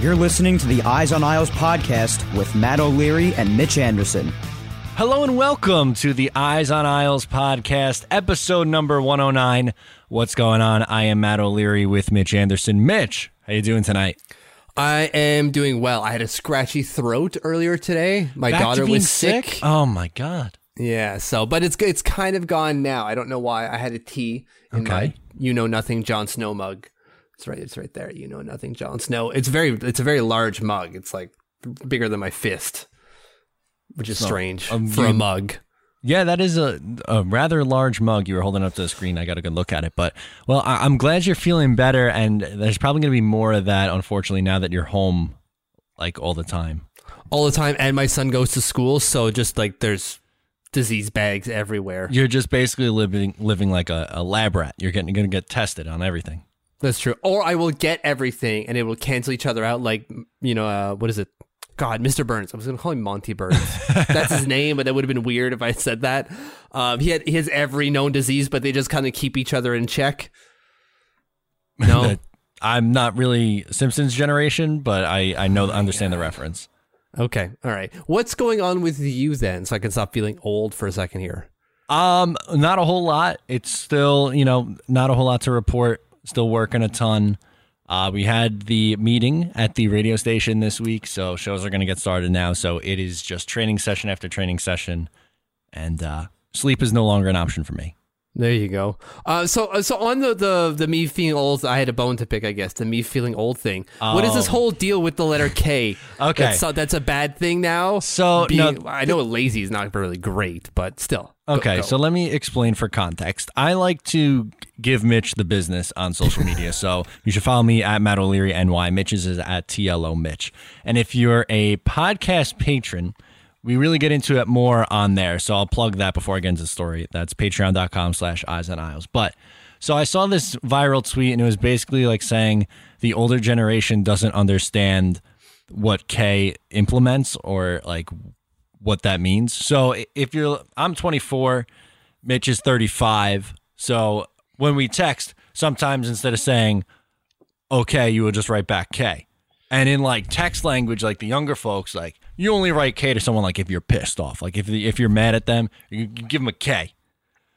You're listening to the Eyes on Isles podcast with Matt O'Leary and Mitch Anderson. Hello and welcome to the Eyes on Isles podcast, episode number 109. What's going on? I am Matt O'Leary with Mitch Anderson. Mitch, how you doing tonight? I am doing well. I had a scratchy throat earlier today. My Back to daughter being was sick. Oh my god. Yeah, so but it's it's kind of gone now. I don't know why. I had a tea in Okay. my you know nothing Jon Snow mug. It's right. It's right there. You know nothing Jon Snow. It's very. It's a very large mug. It's like bigger than my fist, which is So, strange um, for a mug. Yeah, that is a, a rather large mug you were holding up to the screen. I got a good look at it. But, well, I, I'm glad you're feeling better. And there's probably going to be more of that, unfortunately, now that you're home like all the time. all the time. And my son goes to school, so just like there's disease bags everywhere. You're just basically living living like a, a lab rat. You're getting going to get tested on everything. That's true. Or I will get everything and it will cancel each other out. Like, you know, uh, what is it? God, Mr. Burns. I was going to call him Monty Burns. That's his name, but that would have been weird if I said that. Um, he, had, he has every known disease, but they just kind of keep each other in check. No. I'm not really Simpsons generation, but I, I know understand the reference. okay. All right. What's going on with you then? So I can stop feeling old for a second here. Um, not a whole lot. It's still, you know, not a whole lot to report. Still working a ton. Uh, we had the meeting at the radio station this week, so shows are going to get started now. So it is just training session after training session, and uh, sleep is no longer an option for me. There you go. Uh, so, uh, so on the, the the me feeling old, I had a bone to pick, I guess. The me feeling old thing. What is this Oh. whole deal with the letter K? Okay. that's, so that's a bad thing now. So, Being- no, I know lazy is not really great, but still. Go- Okay, go. so let me explain for context. I like to give Mitch the business on social media, so you should follow me at Matt O'Leary NY. Mitch's is at TLO Mitch. And if you're a podcast patron, we really get into it more on there. So I'll plug that before I get into the story. That's patreon.com slash eyes and aisles. But so I saw this viral tweet and it was basically like saying the older generation doesn't understand what K implements or like what that means. So if you're, I'm 24, Mitch is 35. So when we text, sometimes instead of saying okay, you will just write back K. And in like text language, like the younger folks, like you only write K to someone like if you're pissed off, like if if you're mad at them, you, give them a K.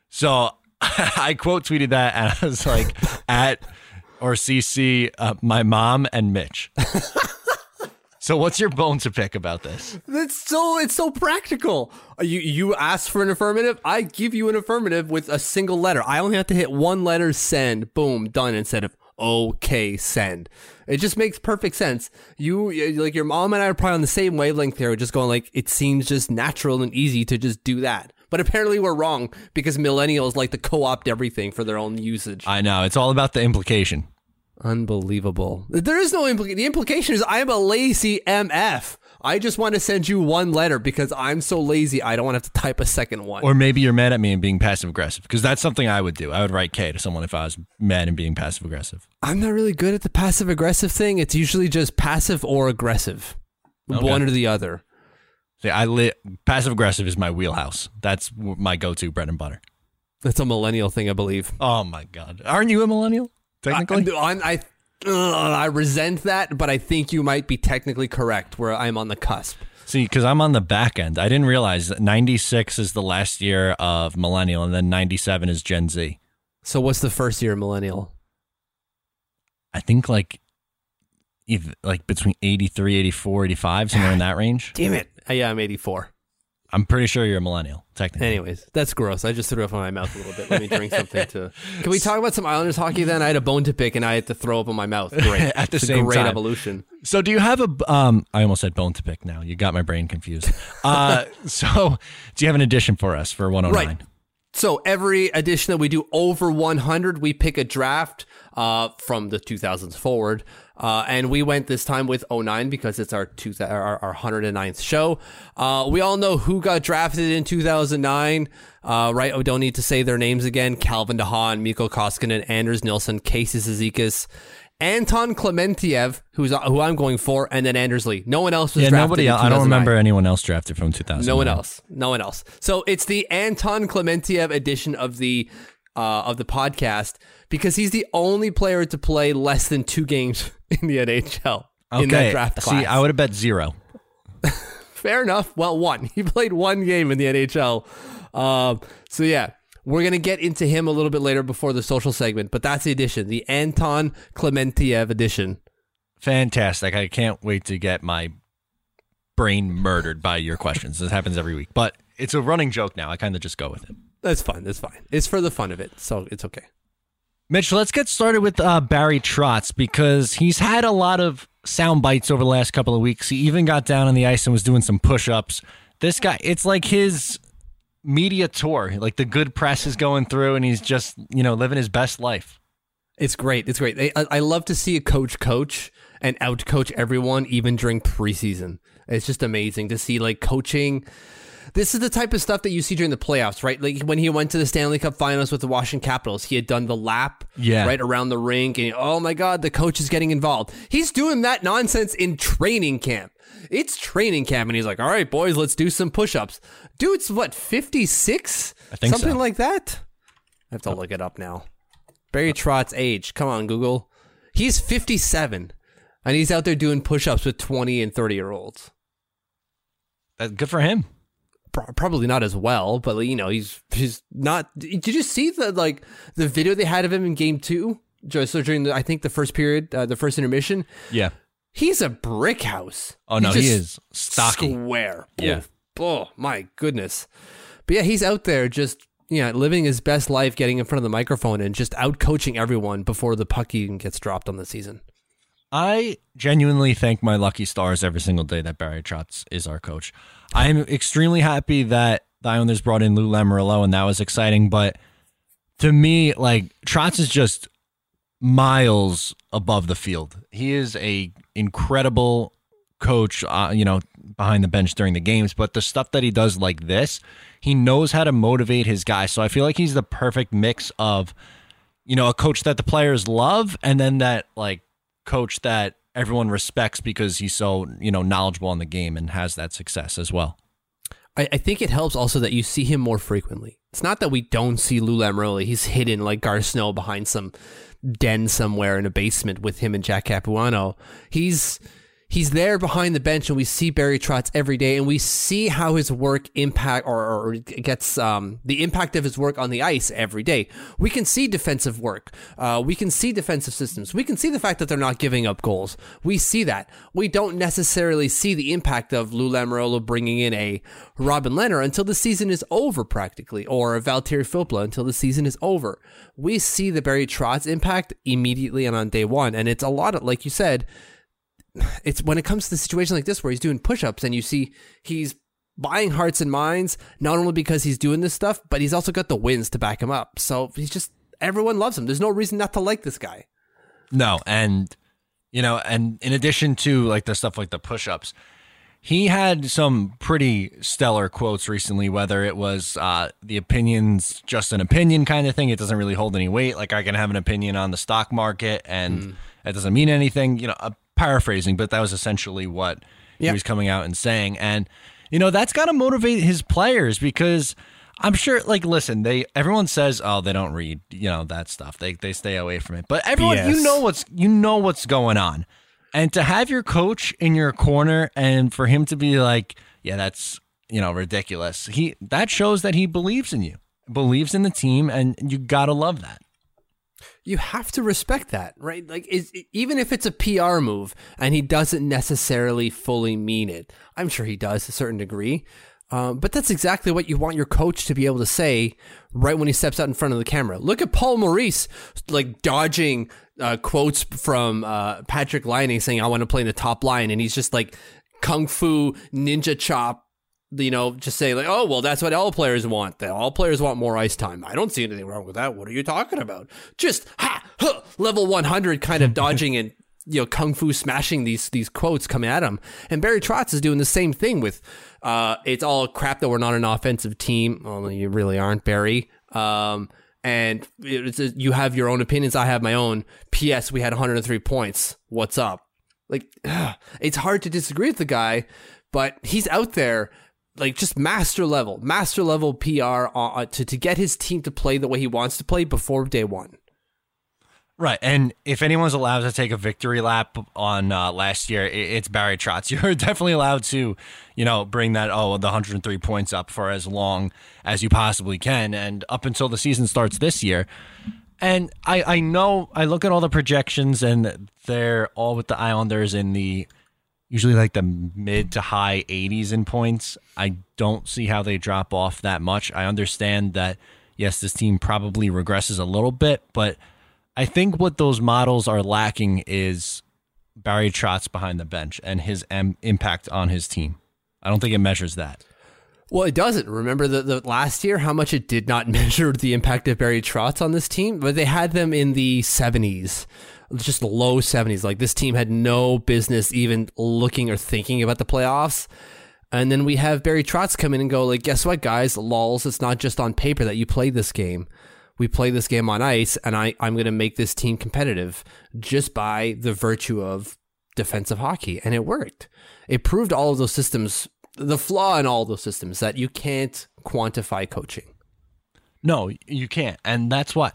So I quote tweeted that and I was like at or CC uh, my mom and Mitch. so what's your bone to pick about this? That's so it's so practical. Uh, You you ask for an affirmative, I give you an affirmative with a single letter. I only have to hit one letter send, boom, done instead of okay send. It just makes perfect sense. You like your mom and I are probably on the same wavelength there, just going like it seems just natural and easy to just do that. But apparently we're wrong because millennials like to co-opt everything for their own usage. I know it's all about the implication. Unbelievable. There is no implication. The implication is I am a lazy MF. I just want to send you one letter because I'm so lazy. I don't want to have to type a second one. Or maybe you're mad at me and being passive aggressive because that's something I would do. I would write K to someone if I was mad and being passive aggressive. I'm not really good at the passive aggressive thing. It's usually just passive or aggressive, Okay. one or the other. See, I li- passive aggressive is my wheelhouse. That's my go-to bread and butter. That's a millennial thing, I believe. Oh my god, aren't you a millennial? Technically, I, I, I, ugh, I resent that, but I think you might be technically correct where I'm on the cusp. see, because I'm on the back end. I didn't realize that 96 is the last year of millennial, and then 97 is Gen Z. So what's the first year of millennial? I think like, if, like between 83, 84, 85, somewhere in that range. Damn it. Uh, yeah, I'm 84. I'm pretty sure you're a millennial, technically. Anyways, that's gross. I just threw up in my mouth a little bit. Let me drink something to. Can we talk about some Islanders hockey then? I had a bone to pick and I had to throw up in my mouth. Great. At the It's same great time. evolution. So do you have a um I almost said bone to pick now. You got my brain confused. Uh so do you have an addition for us for 109? Right. So every edition that we do over 100, we pick a draft uh, from the 2000s forward. Uh, and we went this time with 09 because it's our, two, our, our 109th show. Uh, we all know who got drafted in 2009, uh, right? We don't need to say their names again. Calvin DeHaan, Mikko Koskinen, Anders Nilsson, Casey Cizikas, Anton Klementyev, who's who I'm going for, and then Anders Lee. No one else was Yeah, drafted nobody else. I don't remember anyone else drafted from 2000. No one else. No one else. So it's the Anton Klementyev edition of the uh, of the podcast because he's the only player to play less than two games in the NHL Okay. in that draft class. See, I would have bet zero. Fair enough. Well, one. He played one game in the NHL. Um, so yeah, we're gonna get into him a little bit later before the social segment, but that's the edition, the Anton Klementyev edition. Fantastic. I can't wait to get my brain murdered by your questions. This happens every week. But it's a running joke now. I kind of just go with it. That's fine. That's fine. It's for the fun of it, so it's okay. Mitch, let's get started with uh, Barry Trotz because he's had a lot of sound bites over the last couple of weeks. He even got down on the ice and was doing some push ups. This guy, it's like his media tour. Like the good press is going through and he's just, you know, living his best life. It's great. It's great. I, I love to see a coach coach and out coach everyone, even during preseason. It's just amazing to see like coaching. This is the type of stuff that you see during the playoffs, right? Like when he went to the Stanley Cup Finals with the Washington Capitals, he had done the lap Yeah. right around the rink, and oh my god, the coach is getting involved. He's doing that nonsense in training camp. It's training camp, and he's like, "All right, boys, let's do some push-ups." Dude's what fifty six, I think something so. like that. I have to look it up now. Barry Trotz's age. Come on, Google. He's 57, and he's out there doing push-ups with 20 and 30 year olds. That's good for him. Pro- Probably not as well, but you know, he's he's not. Did you see the like the video they had of him in Game Two? So during the, I think the first period, uh, the first intermission, Yeah. he's a brick house. Oh, no, He's he is stocky. square. Yeah. Oh, oh my goodness. But yeah, he's out there just you know living his best life, getting in front of the microphone and just out coaching everyone before the puck even gets dropped on the season. I genuinely thank my lucky stars every single day that Barry Trotz is our coach. I'm extremely happy that the Islanders brought in Lou Lamoriello, and that was exciting. But to me, like Trotz is just miles above the field. He is a incredible coach, uh, you know, behind the bench during the games. But the stuff that he does like this, he knows how to motivate his guys. So I feel like he's the perfect mix of you know, a coach that the players love and then that like coach that everyone respects because he's so, you know, knowledgeable in the game and has that success as well. I, I think it helps also that you see him more frequently. It's not that we don't see Lou Lamoriello. He's hidden like Garth Snow behind some den somewhere in a basement with him and Jack Capuano. He's he's there behind the bench, and we see Barry Trotz every day, and we see how his work impact or, or gets um, the impact of his work on the ice every day. We can see defensive work. Uh, we can see defensive systems. We can see the fact that they're not giving up goals. We see that. We don't necessarily see the impact of Lou Lamoriello bringing in a Robin Lehner until the season is over, practically, or a Valtteri Filppula until the season is over. We see the Barry Trotz impact immediately and on day one, and it's a lot of, like you said, it's when it comes to the situation like this where he's doing push-ups and you see he's buying hearts and minds not only because he's doing this stuff but he's also got the wins to back him up so he's just everyone loves him there's no reason not to like this guy No, and you know, and in addition to like the stuff like the push-ups, he had some pretty stellar quotes recently. Whether it was uh, the opinions just an opinion kind of thing, it doesn't really hold any weight. Like I can have an opinion on the stock market, and mm. it doesn't mean anything. You know, uh, paraphrasing, but that was essentially what he was coming out and saying, and you know that's got to motivate his players because I'm sure, like, listen, they everyone says, oh, they don't read, you know, that stuff. They they stay away from it. But everyone, BS. you know what's you know what's going on, and to have your coach in your corner and for him to be like, yeah, that's you know ridiculous. He that shows that he believes in you, believes in the team, and you gotta love that. You have to respect that, right? Like, is, even if it's a PR move and he doesn't necessarily fully mean it, I'm sure he does to a certain degree. Um, but that's exactly what you want your coach to be able to say right when he steps out in front of the camera. Look at Paul Maurice, like dodging uh, quotes from uh, Patrik Laine saying, I want to play in the top line. And he's just like kung fu ninja chop, you know, just saying, like, oh, well, that's what all players want. All players want more ice time. I don't see anything wrong with that. What are you talking about? Just ha, huh, level 100 kind of dodging and you know kung fu smashing these these quotes coming at him. And Barry Trotz is doing the same thing with uh, it's all crap that we're not an offensive team. Well, you really aren't, Barry. Um, and a, you have your own opinions. I have my own. P.S. We had 103 points. What's up? Like, ugh, it's hard to disagree with the guy, but he's out there like just master level, master level PR uh, to to get his team to play the way he wants to play before day one. Right, and if anyone's allowed to take a victory lap on uh, last year, it's Barry Trotz. You're definitely allowed to, you know, bring that oh the 103 points up for as long as you possibly can, and up until the season starts this year. And I I know I look at all the projections, and they're all with the Islanders in the usually like the mid to high 80s in points. I don't see how they drop off that much. I understand that yes, this team probably regresses a little bit, but I think what those models are lacking is Barry Trotz behind the bench and his M- impact on his team. I don't think it measures that. Well, it doesn't. Remember the, the last year how much it did not measure the impact of Barry Trotz on this team, but they had them in the 70s, just low 70s. Like this team had no business even looking or thinking about the playoffs. And then we have Barry Trotz come in and go like, guess what, guys? Lols, it's not just on paper that you played this game we play this game on ice and I, I'm going to make this team competitive just by the virtue of defensive hockey. And it worked. It proved all of those systems, the flaw in all those systems, that you can't quantify coaching. No, you can't. And that's why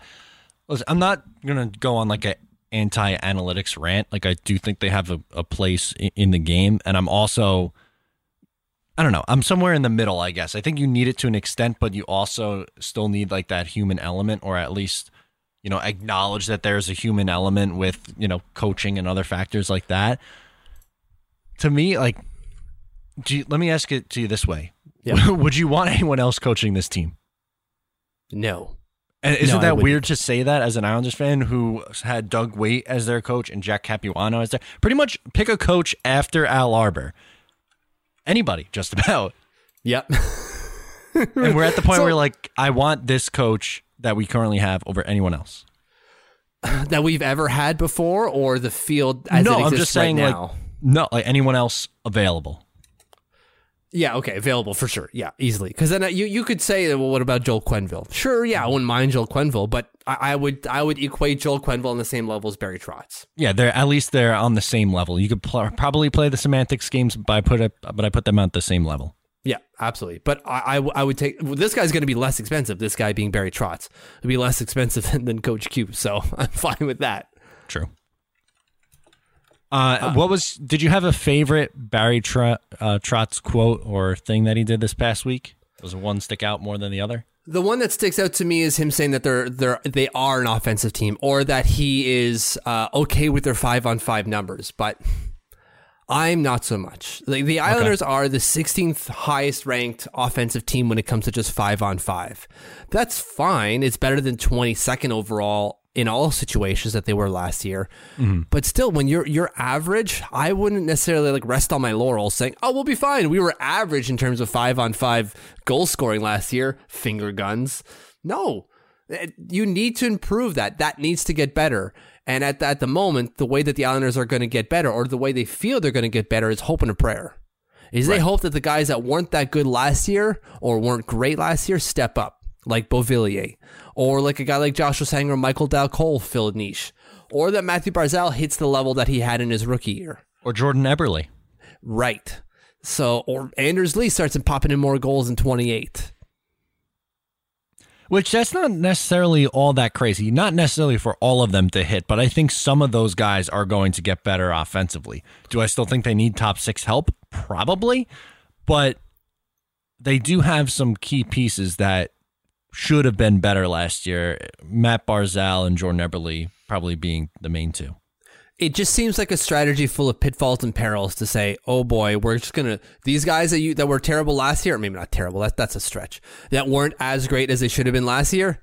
listen, I'm not going to go on like a anti analytics rant. Like, I do think they have a, a place in the game. And I'm also I don't know. I'm somewhere in the middle, I guess. I think you need it to an extent, but you also still need like that human element, or at least, you know, acknowledge that there's a human element with, you know, coaching and other factors like that. To me, like, you, let me ask it to you this way: yeah. Would you want anyone else coaching this team? No. And isn't no, that weird to say that as an Islanders fan who had Doug Weight as their coach and Jack Capuano as their pretty much pick a coach after Al Arbour anybody, just about. Yep. and we're at the point so, where like I want this coach that we currently have over anyone else that we've ever had before, or the field as no, I'm just saying right like no, like anyone else available. Yeah, okay, available for sure. Yeah, easily. Because then uh, you you could say, well, what about Joel Quenneville? Sure, yeah, I wouldn't mind Joel Quenneville, but I, I, would I would equate Joel Quenneville on the same level as Barry Trotz. Yeah, they're at least they're on the same level. You could pl- probably play the semantics games, but I put it, but I put them at the same level. Yeah, absolutely. But I, I, I would take well, this guy's going to be less expensive. This guy being Barry Trotz would be less expensive than, than Coach Q. So I'm fine with that. True. Uh, what was? Did you have a favorite Barry Tr- uh, Trotz quote or thing that he did this past week? Does one stick out more than the other? The one that sticks out to me is him saying that they're they're they are an offensive team, or that he is uh, okay with their five on five numbers. But I'm not so much. Like the Islanders okay. are the 16th highest ranked offensive team when it comes to just five on five. That's fine. It's better than 22nd overall in all situations that they were last year. Mm-hmm. But still, when you're you're average, I wouldn't necessarily like rest on my laurels saying, "Oh, we'll be fine. We were average in terms of five on five goal scoring last year." Finger guns. No, you need to improve that. That needs to get better. And at the, at the moment, the way that the Islanders are going to get better, or the way they feel they're going to get better, is hope and a prayer. Is they hope that the guys that weren't that good last year or weren't great last year step up, like Beauvillier, or like a guy like Joshua Sanger, Michael Dal Colle fill a niche, or that Matthew Barzal hits the level that he had in his rookie year. Or Jordan Eberle. Right. So, or Anders Lee starts and popping in more goals in 28. Which that's not necessarily all that crazy. Not necessarily for all of them to hit, but I think some of those guys are going to get better offensively. Do I still think they need top six help? Probably. But they do have some key pieces that should have been better last year. Matt Barzal and Jordan Eberle probably being the main two it just seems like a strategy full of pitfalls and perils to say, "Oh boy, we're just gonna these guys that you that were terrible last year, maybe not terrible, that that's a stretch, that weren't as great as they should have been last year.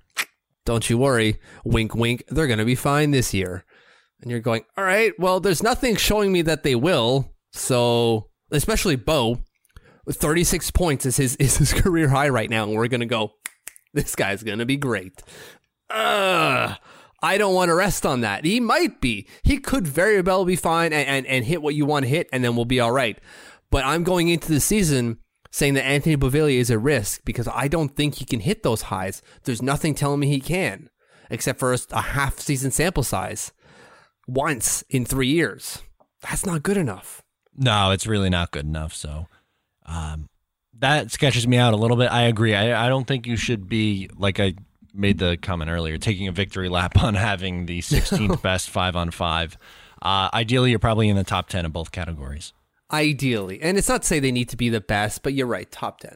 Don't you worry, wink, wink, they're gonna be fine this year." And you're going, "All right, well, there's nothing showing me that they will." So, especially Bo, 36 points is his is his career high right now, and we're gonna go, "This guy's gonna be great." I don't want to rest on that. He might be. He could very well be fine and, and, and hit what you want to hit, and then we'll be all right. But I'm going into the season saying that Anthony Beauvillier is a risk because I don't think he can hit those highs. There's nothing telling me he can, except for a, a half season sample size once in three years. That's not good enough. No, it's really not good enough. So um, that sketches me out a little bit. I agree. I, I don't think you should be like I made the comment earlier, taking a victory lap on having the 16th best five on five. Uh, ideally, you're probably in the top 10 of both categories. Ideally. And it's not to say they need to be the best, but you're right, top 10.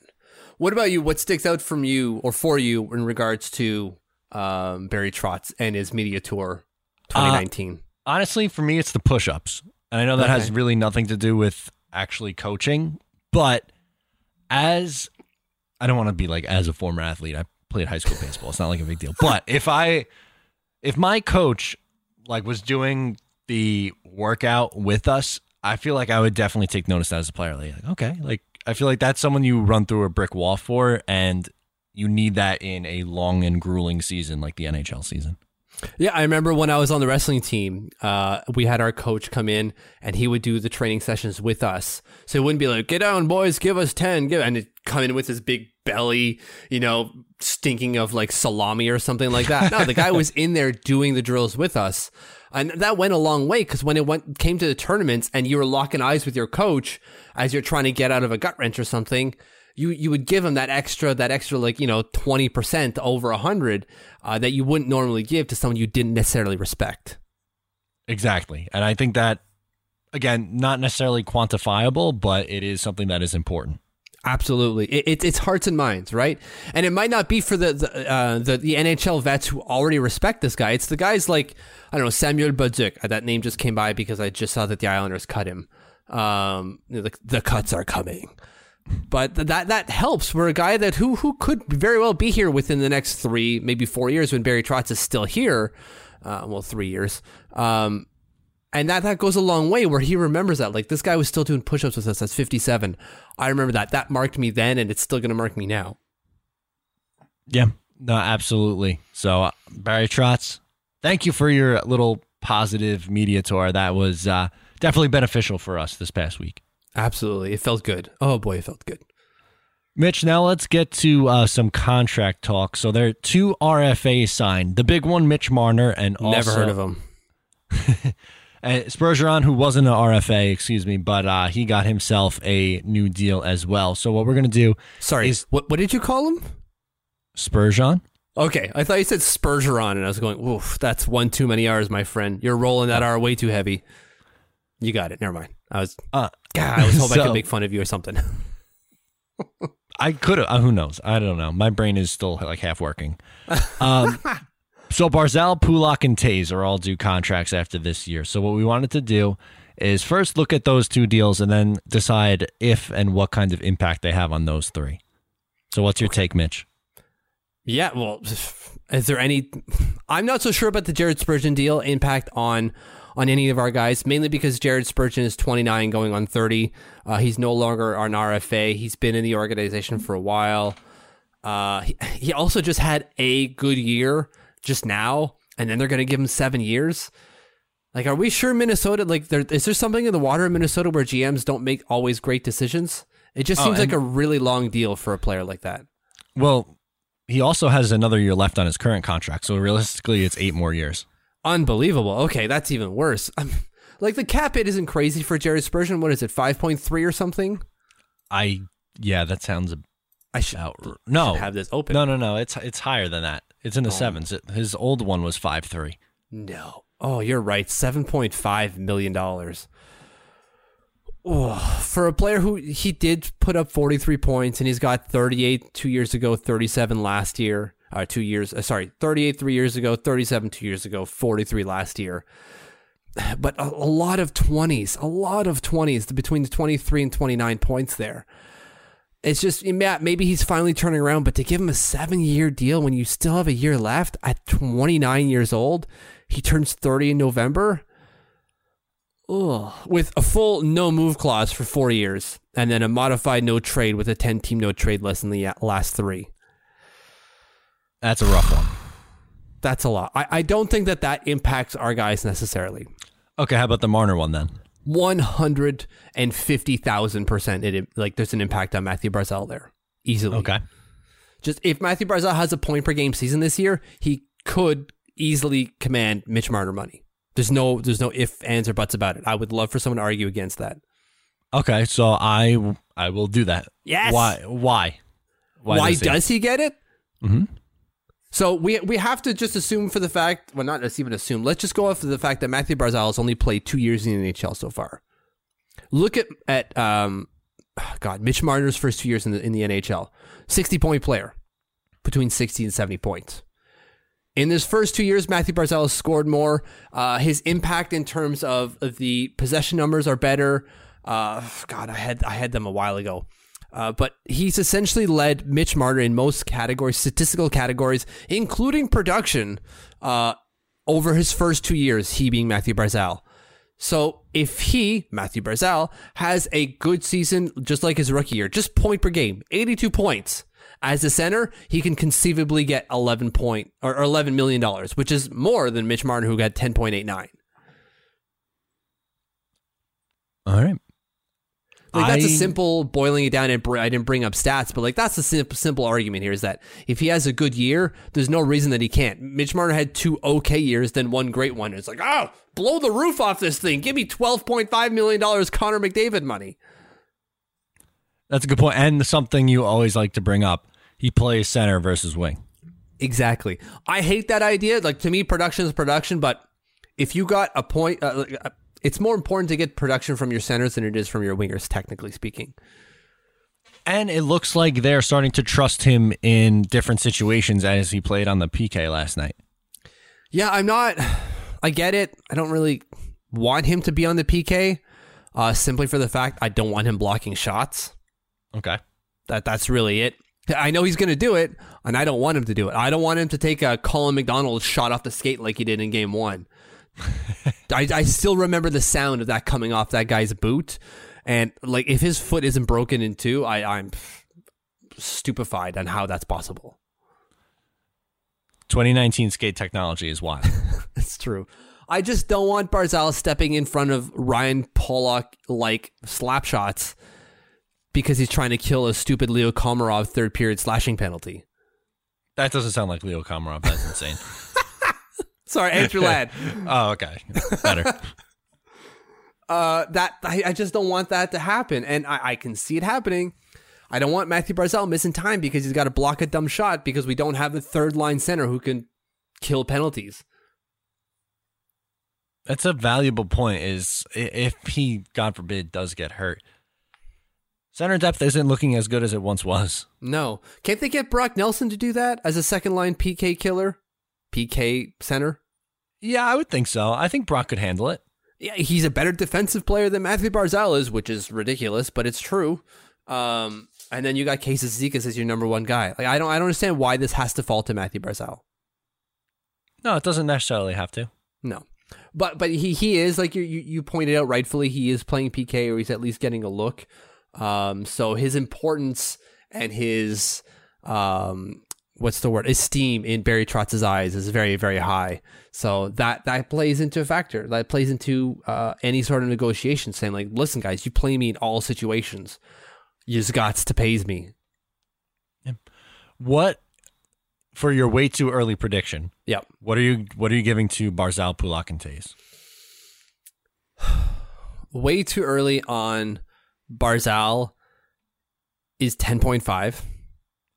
What about you? What sticks out from you or for you in regards to um, Barry Trotz and his media tour 2019? Uh, honestly, for me, it's the push ups. And I know that okay. has really nothing to do with actually coaching, but as I don't want to be like as a former athlete, I played high school baseball. It's not like a big deal. But if I if my coach like was doing the workout with us, I feel like I would definitely take notice that as a player. Like, okay, like I feel like that's someone you run through a brick wall for, and you need that in a long and grueling season like the NHL season. Yeah, I remember when I was on the wrestling team, uh, we had our coach come in and he would do the training sessions with us. So it wouldn't be like, get down, boys, give us 10, give, and come in with his big belly, you know, stinking of like salami or something like that. No, the guy was in there doing the drills with us. And that went a long way because when it went came to the tournaments and you were locking eyes with your coach as you're trying to get out of a gut wrench or something, you you would give him that extra that extra like you know 20% over 100 uh, that you wouldn't normally give to someone you didn't necessarily respect exactly and i think that again not necessarily quantifiable but it is something that is important Absolutely, it, it, it's hearts and minds, right? And it might not be for the the, uh, the, the NHL vets who already respect this guy. It's the guys like I don't know Samuel Bolduc. That name just came by because I just saw that the Islanders cut him. Um, the the cuts are coming but that that helps. We're a guy that who who could very well be here within the next three, maybe four years when Barry Trotz is still here. Uh, well, three years. Um, and that that goes a long way where he remembers that. Like this guy was still doing push-ups with us. That's 57. I remember that. That marked me then, and it's still going to mark me now. Yeah, no, absolutely. So uh, Barry Trotz, thank you for your little positive media tour. That was uh, definitely beneficial for us this past week. Absolutely. It felt good. Oh boy, it felt good. Mitch, now let's get to uh, some contract talk. So there are two RFAs signed. The big one, Mitch Marner, and also, never heard of him. And Spurgeon, who wasn't an RFA, excuse me, but uh, he got himself a new deal as well. So what we're gonna do? Sorry, is, what what did you call him? Spurgeon. Okay, I thought you said Spurgeon, and I was going, "Oof, that's one too many R's, my friend. You're rolling that R way too heavy." You got it. Never mind. I was. Uh, God, I was hoping so, I could make fun of you or something. I could have. Uh, who knows? I don't know. My brain is still like half working. Um, so Barzal, Pulock, and Toews are all due contracts after this year. So what we wanted to do is first look at those two deals and then decide if and what kind of impact they have on those three. So what's your take, Mitch? Yeah, well, is there any? I'm not so sure about the Jared Spurgeon deal impact on on any of our guys, mainly because Jared Spurgeon is 29 going on 30. Uh, he's no longer an RFA. He's been in the organization for a while. Uh, he, he also just had a good year just now, and then they're going to give him seven years. Like, are we sure Minnesota? Like, there is there something in the water in Minnesota where GMs don't make always great decisions? It just Oh, seems like a really long deal for a player like that. Well, he also has another year left on his current contract, so realistically, it's eight more years. Unbelievable. Okay, that's even worse. Um, like the cap hit isn't crazy for Jared Spurgeon. What is it, five point three or something? I yeah, that sounds I should, no. should have this open. No, no, no. It's it's higher than that. It's in the Oh. sevens. It, his old one was five three. No. Oh, you're right. Seven point five million dollars. Oh, for a player who he did put up forty three points and he's got thirty eight two years ago, thirty seven last year. Uh, two years. Uh, sorry, thirty eight three years ago, thirty seven two years ago, forty three last year. But a, a lot of twenties, a lot of twenties between the twenty three and twenty nine points there. It's just Matt. Maybe he's finally turning around, but to give him a seven-year deal when you still have a year left at 29 years old, he turns 30 in November. Ugh. With a full no move clause for four years, and then a modified no trade with a 10-team no trade less than the last three. That's a rough one. That's a lot. I, I don't think that that impacts our guys necessarily. Okay, how about the Marner one then? One hundred and fifty thousand percent. It like there's an impact on Matthew Barzal there easily. Okay. Just if Matthew Barzal has a point per game season this year, he could easily command Mitch Marner money. There's no there's no if, ands, or buts about it. I would love for someone to argue against that. Okay, so I I will do that. Yes. Why? Why? Why, he- does he get it? Mhm. So we we have to just assume for the fact, well, not even assume. Let's just go off of the fact that Matthew Barzal has only played two years in the NHL so far. Look at at um, God, Mitch Marner's first two years in the in the NHL, sixty point player, between sixty and seventy points. In his first two years, Matthew Barzal has scored more. Uh, his impact in terms of, of the possession numbers are better. Uh, God, I had I had them a while ago. Uh, but he's essentially led Mitch Marner in most categories, statistical categories, including production, uh, over his first two years, he being Matthew Barzal. So if he, Matthew Barzal, has a good season, just like his rookie year, just point per game, 82 points. As a center, he can conceivably get 11 point or or 11 million dollars, which is more than Mitch Marner, who got 10.89. All right. Like that's a I- simple boiling it down. And br- I didn't bring up stats, but like that's the simple, simple argument here is that if he has a good year, there's no reason that he can't. Mitch Marner had two okay years, then one great one. It's like, oh, blow the roof off this thing. Give me twelve point five million dollars, Connor McDavid money. That's a good point, and something you always like to bring up. He plays center versus wing. Exactly. I hate that idea. Like to me, production is production, but if you got a point, uh, like, uh, it's more important to get production from your centers than it is from your wingers, technically speaking. And it looks like they're starting to trust him in different situations as he played on the PK last night. Yeah, I'm not. I get it. I don't really want him to be on the PK, uh, simply for the fact I don't want him blocking shots. Okay. That that's really it. I know he's going to do it, and I don't want him to do it. I don't want him to take a Colin McDonald shot off the skate like he did in Game One. I, I still remember the sound of that coming off that guy's boot, and like if his foot isn't broken in two, I, I'm stupefied on how that's possible. 2019 skate technology is wild. It's true. I just don't want Barzal stepping in front of Ryan Pulock like slap shots because he's trying to kill a stupid Leo Komarov third period slashing penalty. that doesn't sound like Leo Komarov. That's insane. Sorry, Andrew Ladd. oh, okay. Better. Uh, that I, I just don't want that to happen, and I, I can see it happening. I don't want Matthew Barzal missing time because he's got to block a dumb shot because we don't have the third line center who can kill penalties. That's a valuable point. Is if he, God forbid, does get hurt, center depth isn't looking as good as it once was. No, can't they get Brock Nelson to do that as a second line PK killer, PK center? Yeah, I would think so. I think Brock could handle it. Yeah, he's a better defensive player than Matthew Barzal is, which is ridiculous, but it's true. Um, and then you got Casey Cizikas as your number one guy. Like I don't, I don't understand why this has to fall to Matthew Barzal. No, it doesn't necessarily have to. No, but but he he is like you you you pointed out rightfully he is playing PK or he's at least getting a look. Um, so his importance and his um what's the word esteem in Barry Trotz's eyes is very very high. So that that plays into a factor. That plays into uh, any sort of negotiation, saying like, listen, guys, you play me in all situations. You just got to pays me. What for your way too early prediction? Yep. What are you What are you giving to Barzal, Pulock, and Toews? Way too early on Barzal is ten point five.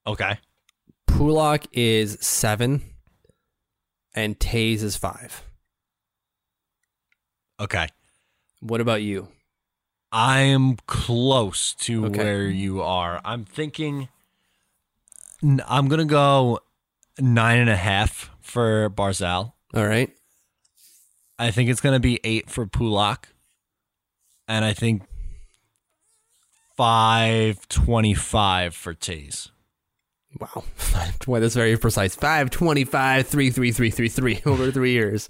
Okay. Pulock is seven, and Toews is five. Okay. What about you? I am close to Okay. where you are. I'm thinking. I'm gonna go nine and a half for Barzal. All right. I think it's gonna be eight for Pulock, and I think five twenty-five for Toews. Wow. Boy, that's very precise. 525, 33333 over three years.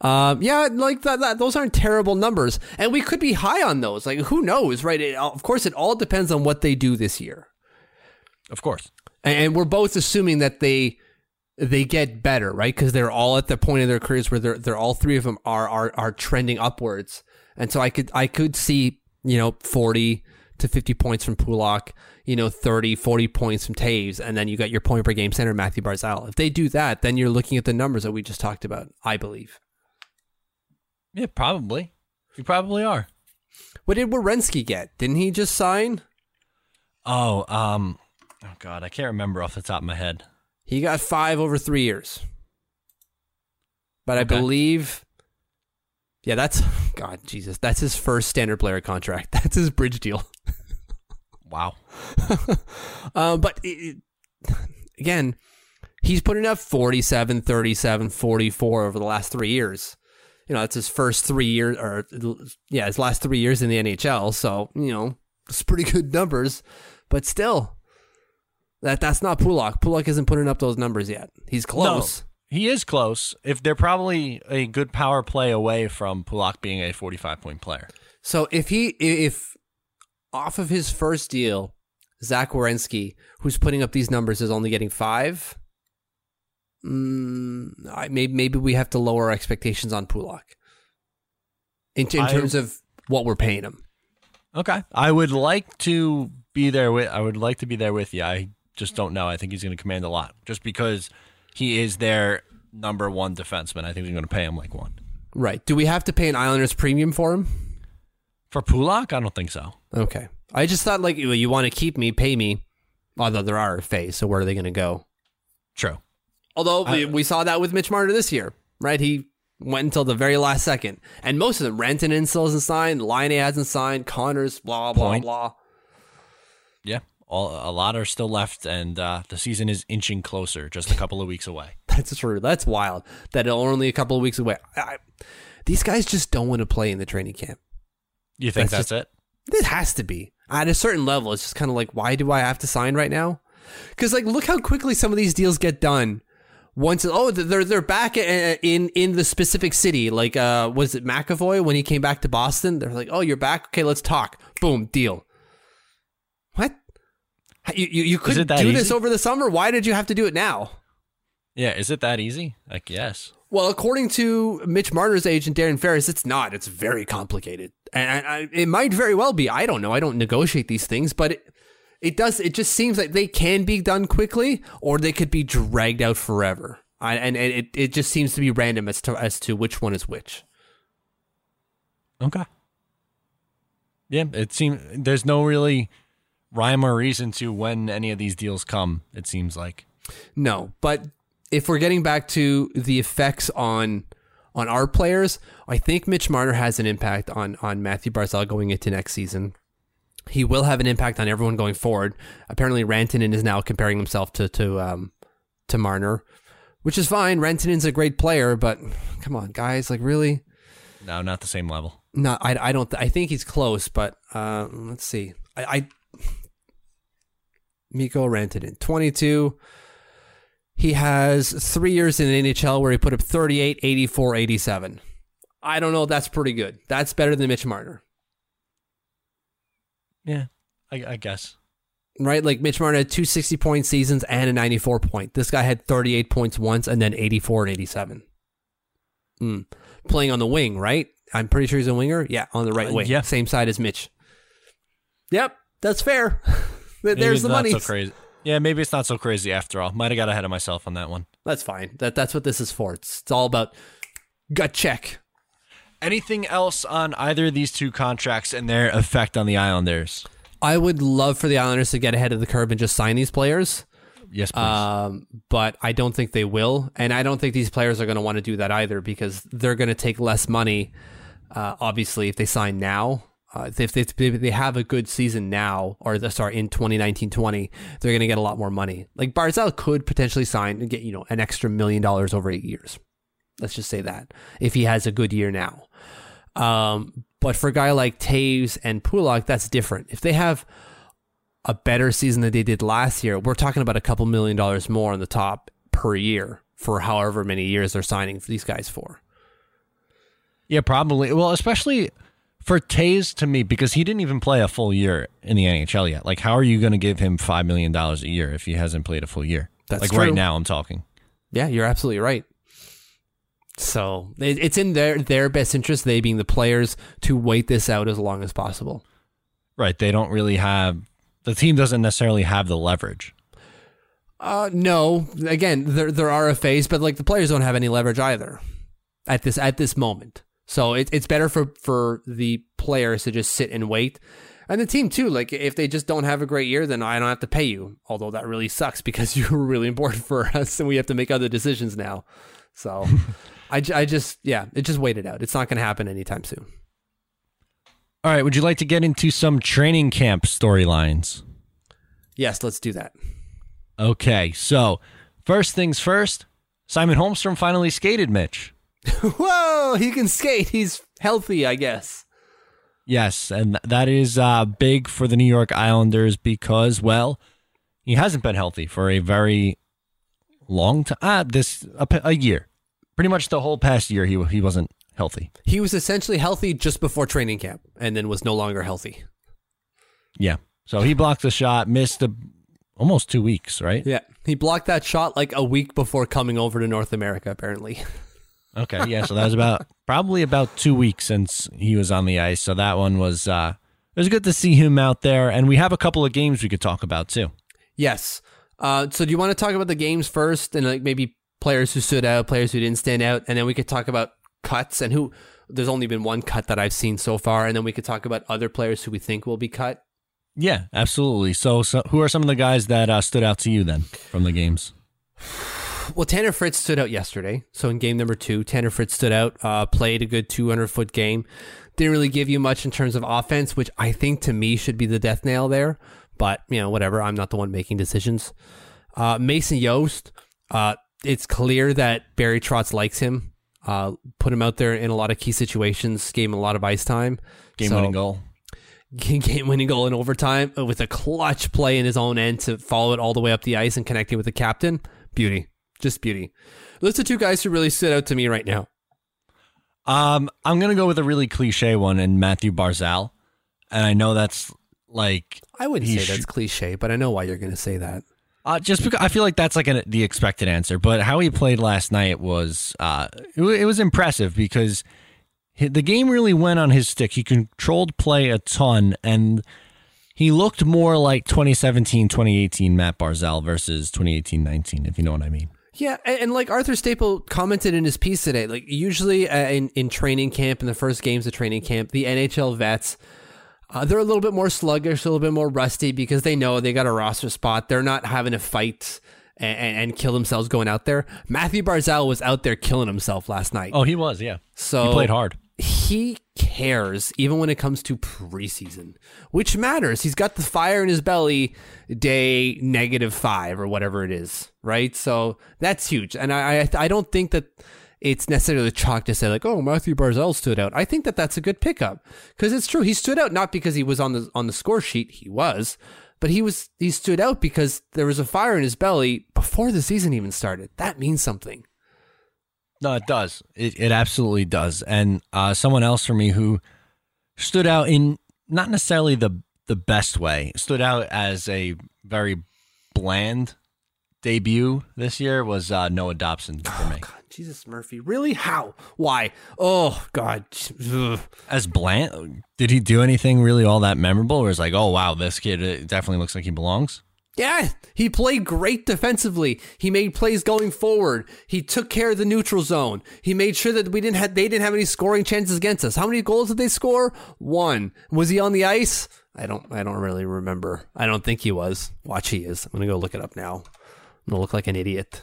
Um, yeah, like that, that, those aren't terrible numbers. And we could be high on those. Like, who knows, right? It, of course, it all depends on what they do this year. Of course. And, and we're both assuming that they they get better, right? Because they're all at the point of their careers where they're they're all three of them are are are trending upwards. And so I could I could see you know forty to fifty points from Pulock, you know 30, 40 points from Toews, and then you got your point per game center Matthew Barzal. If they do that, then you're looking at the numbers that we just talked about. I believe. Yeah, probably. You probably are. What did Werenski get? Didn't he just sign? Oh, um, oh God, I can't remember off the top of my head. He got five over three years. But I believe, yeah, that's God, Jesus, that's his first standard player contract. That's his bridge deal. Wow. Uh, but it, it- again, he's putting up 47, 37, 44 over the last three years. You know, that's his first three years, or yeah, his last three years in the NHL. So you know, it's pretty good numbers. But still, that that's not Pulock. Pulock isn't putting up those numbers yet. He's close. No, he is close. If they're probably a good power play away from Pulock being a 45 point player. So if he if off of his first deal, Zach Werenski, who's putting up these numbers, is only getting five. Mm, I, maybe maybe we have to lower our expectations on Pulock in, in I- terms of what we're paying him. Okay. I would like to be there with I would like to be there with you. I just don't know. I think he's going to command a lot just because he is their number one defenseman. I think we're going to pay him like one. Right? Do we have to pay an Islanders premium for him? For Pulock, I don't think so. Okay. I just thought like you, you want to keep me, pay me. Although there are RFAs, so where are they going to go? True. Although we, we saw that with Mitch Marner this year, right? He went until the very last second, and most of them, Renton still hasn't signed, Line hasn't signed, Connors, blah blah Point. blah. Yeah. All, a lot are still left, and uh, the season is inching closer, just a couple of weeks away. That's true. That's wild. That only a couple of weeks away. I, these guys just don't want to play in the training camp. You think That's that's, it? It has to be at a certain level. It's just kind of like, why do I have to sign right now? Because like, look how quickly some of these deals get done. Once oh they're they're back in in, in the specific city. Like uh, was it McAvoy when he came back to Boston? They're like, oh, you're back. Okay, let's talk. Boom, deal. What? You you, you that do this over the summer. Why did you have to do it now? Yeah. Is it that easy? I guess Well, according to Mitch Marner's agent Darren Ferris, it's not. It's very complicated, and I, it might very well be. I don't know. I don't negotiate these things, but it, it does. It just seems like they can be done quickly, or they could be dragged out forever. I, and, and it, it just seems to be random as to as to which one is which. Okay. Yeah, it seems there's no really rhyme or reason to when any of these deals come. It seems like. No, but if we're getting back to the effects on on our players, I think Mitch Marner has an impact on on Matthew Barzal going into next season. He will have an impact on everyone going forward. Apparently, Rantanen is now comparing himself to to um, to Marner, which is fine. Rantanen's a great player, but come on, guys, like really? No, not the same level. No, I, I don't. I think he's close, but uh, let's see. I, I Mikko Rantanen, 22. He has three years in the NHL where he put up 38, 84, 87. I don't know. That's pretty good. That's better than Mitch Marner. Yeah, I, I guess. right? Like Mitch Marner had two 60 point seasons and a 94 point. This guy had 38 points once and then 84 and 87. Mm. Playing on the wing, right? I'm pretty sure he's a winger. Yeah, on the right Uh, wing. yeah. Same side as Mitch. Yep, that's fair. There's the money. So crazy. Yeah, maybe it's not so crazy after all. Might have got ahead of myself on that one. That's fine. That that's what this is for. It's, it's all about gut check. Anything else on either of these two contracts and their effect on the Islanders? I would love for the Islanders to get ahead of the curve and just sign these players. Yes, please. Um, but I don't think they will, and I don't think these players are going to want to do that either because they're going to take less money. Uh, obviously, if they sign now, uh, if, they, if they have a good season now, or the, sorry, in 2019-20, they're going to get a lot more money. Like Barzal could potentially sign and get you know an extra million dollars over eight years. Let's just say that if he has a good year now. Um, but for a guy like Toews and Pulock, that's different. If they have a better season than they did last year, we're talking about a couple million dollars more on the top per year for however many years they're signing for these guys for. yeah, probably. Well, especially for Toews to me, because he didn't even play a full year in the NHL yet. Like, how are you going to give him $5 million a year if he hasn't played a full year? That's like true. right now, I'm talking. Yeah, you're absolutely right. So it's in their their best interest, they being the players, to wait this out as long as possible. Right. They don't really have, the team doesn't necessarily have the leverage. Uh, no. Again, there there are they're RFAs, but like the players don't have any leverage either at this at this moment. So it, it's better for for the players to just sit and wait, and the team too. Like if they just don't have a great year, then I don't have to pay you. Although that really sucks because you were really important for us, and we have to make other decisions now. So I, I just yeah, it just waited out. It's not going to happen anytime soon. All right. Would you like to get into some training camp storylines? Yes, let's do that. Okay. So, first things first, Simon Holmstrom finally skated, Mitch. Whoa, he can skate. He's healthy, I guess. Yes, and that is uh, big for the New York Islanders because, well, he hasn't been healthy for a very long time. Ah, this a year, pretty much the whole past year. He he wasn't healthy. He was essentially healthy just before training camp, and then was no longer healthy. Yeah, so he blocked the shot, missed a, almost two weeks, right? Yeah, he blocked that shot like a week before coming over to North America. Apparently, Okay, yeah. So that was about probably about two weeks since he was on the ice. So that one was uh, it was good to see him out there, and we have a couple of games we could talk about too. yes. Uh, so, do you want to talk about the games first, and like maybe players who stood out, players who didn't stand out, and then we could talk about cuts and who. There's only been one cut that I've seen so far, and then we could talk about other players who we think will be cut. Yeah, absolutely. So, so who are some of the guys that uh, stood out to you then from the games? Well, Tanner Fritz stood out yesterday. So in game number two, Tanner Fritz stood out, uh, played a good 200 foot game. Didn't really give you much in terms of offense, which I think to me should be the death nail there. But, you know, whatever. I'm not the one making decisions. Uh, Mason Jobst, uh, it's clear that Barry Trotz likes him. Uh, put him out there in a lot of key situations, gave him a lot of ice time. Game So- winning goal. game winning goal in overtime with a clutch play in his own end to follow it all the way up the ice and connect it with the captain. Beauty. Just beauty. Those are two guys who really stood out to me right now. Um, I'm gonna go with a really cliche one and Matthew Barzal, and I know that's like I wouldn't He say sh- that's cliche, but I know why you're going to say that. uh, just because I feel like that's like an, the expected answer. But how he played last night was uh, it, it was impressive because hi- the game really went on his stick. He controlled play a ton, and he looked more like 2017, 2018 Matt Barzal versus 2018, 19. If you know what I mean. Yeah, and, like Arthur Staple commented in his piece today, like usually uh, in in training camp in the first games of training camp, the NHL vets uh, they're a little bit more sluggish, a little bit more rusty because they know they got a roster spot. They're not having to fight and, and, kill themselves going out there. Matthew Barzal was out there killing himself last night. Oh, he was. Yeah, so he played hard. He cares even when it comes to preseason, which matters. He's got the fire in his belly day negative five or whatever it is, right? So that's huge. And I, I, I don't think that it's necessarily chalk to say like, oh, Matthew Barzal stood out. I think that that's a good pickup because it's true. He stood out not because he was on the on the score sheet. He was, but he was he stood out because there was a fire in his belly before the season even started. That means something. No, it does. It it absolutely does. And uh, someone else for me who stood out in not necessarily the the best way. Stood out as a very bland debut this year was uh, Noah Dobson for me. God, Jesus Murphy, really? How? Why? Oh God. Ugh. As bland, did he do anything really all that memorable? Or is like, oh wow, this kid uh, definitely looks like he belongs. Yeah, he played great defensively. He made plays going forward. He took care of the neutral zone. He made sure that we didn't have they didn't have any scoring chances against us. How many goals did they score? One. Was he on the ice? I don't I don't really remember. I don't think he was. Watch he is. I'm gonna go look it up now. I'm gonna look like an idiot.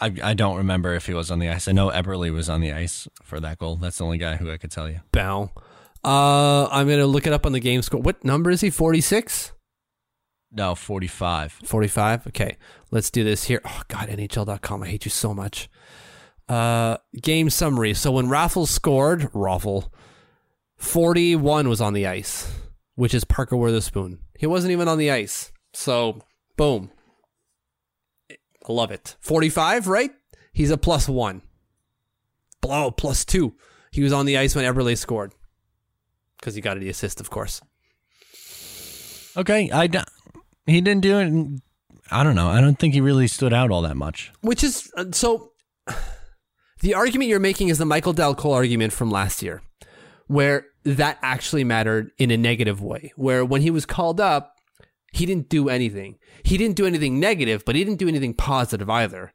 I, I don't remember if he was on the ice. I know Eberle was on the ice for that goal. That's the only guy who I could tell you. Bow. Uh I'm gonna look it up on the game score. What number is he? Forty six? No, 45. 45 okay. Let's do this here. Oh god nhl.com i hate you so much. Uh game summary. So when raffles scored raffle 41 was on the ice which is parker wotherspoon. He wasn't even on the ice. So boom. I love it. 45 right? He's a plus one. Blow plus two. He was on the ice when eberle scored. Because he got the assist of course. Okay, I d- he didn't do it. I don't know. I don't think he really stood out all that much. Which is uh, so. The argument you're making is the Michael Dal Colle argument from last year, where that actually mattered in a negative way. Where when he was called up, he didn't do anything. He didn't do anything negative, but he didn't do anything positive either.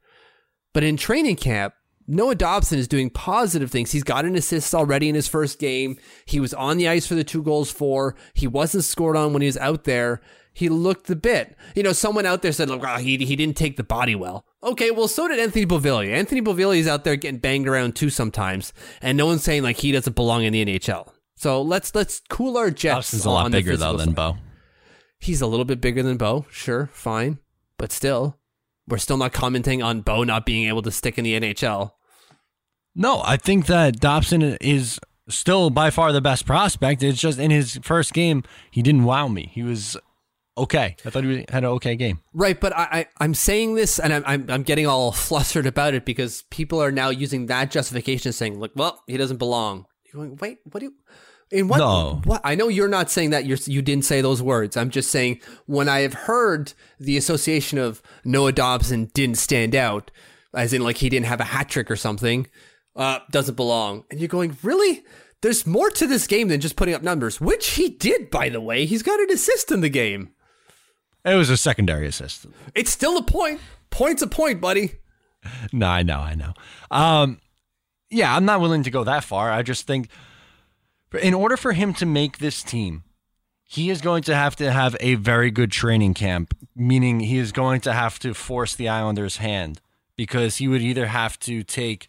But in training camp, Noah Dobson is doing positive things. He's got an assist already in his first game. He was on the ice for the two goals for. He wasn't scored on when he was out there he looked the bit. You know, someone out there said, look, oh, he, he didn't take the body well. Okay, well, so did Anthony Beauvillier. Anthony Beauvillier is out there getting banged around too sometimes, and no one's saying like he doesn't belong in the NHL. So let's let's cool our jets. Dobson's a lot bigger though than Bo. He's a little bit bigger than Bo, sure, fine, but still, we're still not commenting on Bo not being able to stick in the NHL. No, I think that Dobson is still by far the best prospect. It's just in his first game, he didn't wow me. He was okay. I thought he had an okay game. Right, but I, I am saying this and I'm, I'm I'm getting all flustered about it because people are now using that justification, saying, "Look, well, he doesn't belong." You're going, wait, what do you? In what? No. What? I know you're not saying that. You you didn't say those words. I'm just saying when I have heard the association of Noah Dobson didn't stand out, as in like he didn't have a hat trick or something, uh, doesn't belong, and you're going, really? There's more to this game than just putting up numbers, which he did, by the way. He's got an assist in the game. It was a secondary assist. It's still a point. Point's a point, buddy. No, I know, I know. Um, yeah, I'm not willing to go that far. I just think, in order for him to make this team, he is going to have to have a very good training camp, meaning he is going to have to force the Islanders' hand because he would either have to take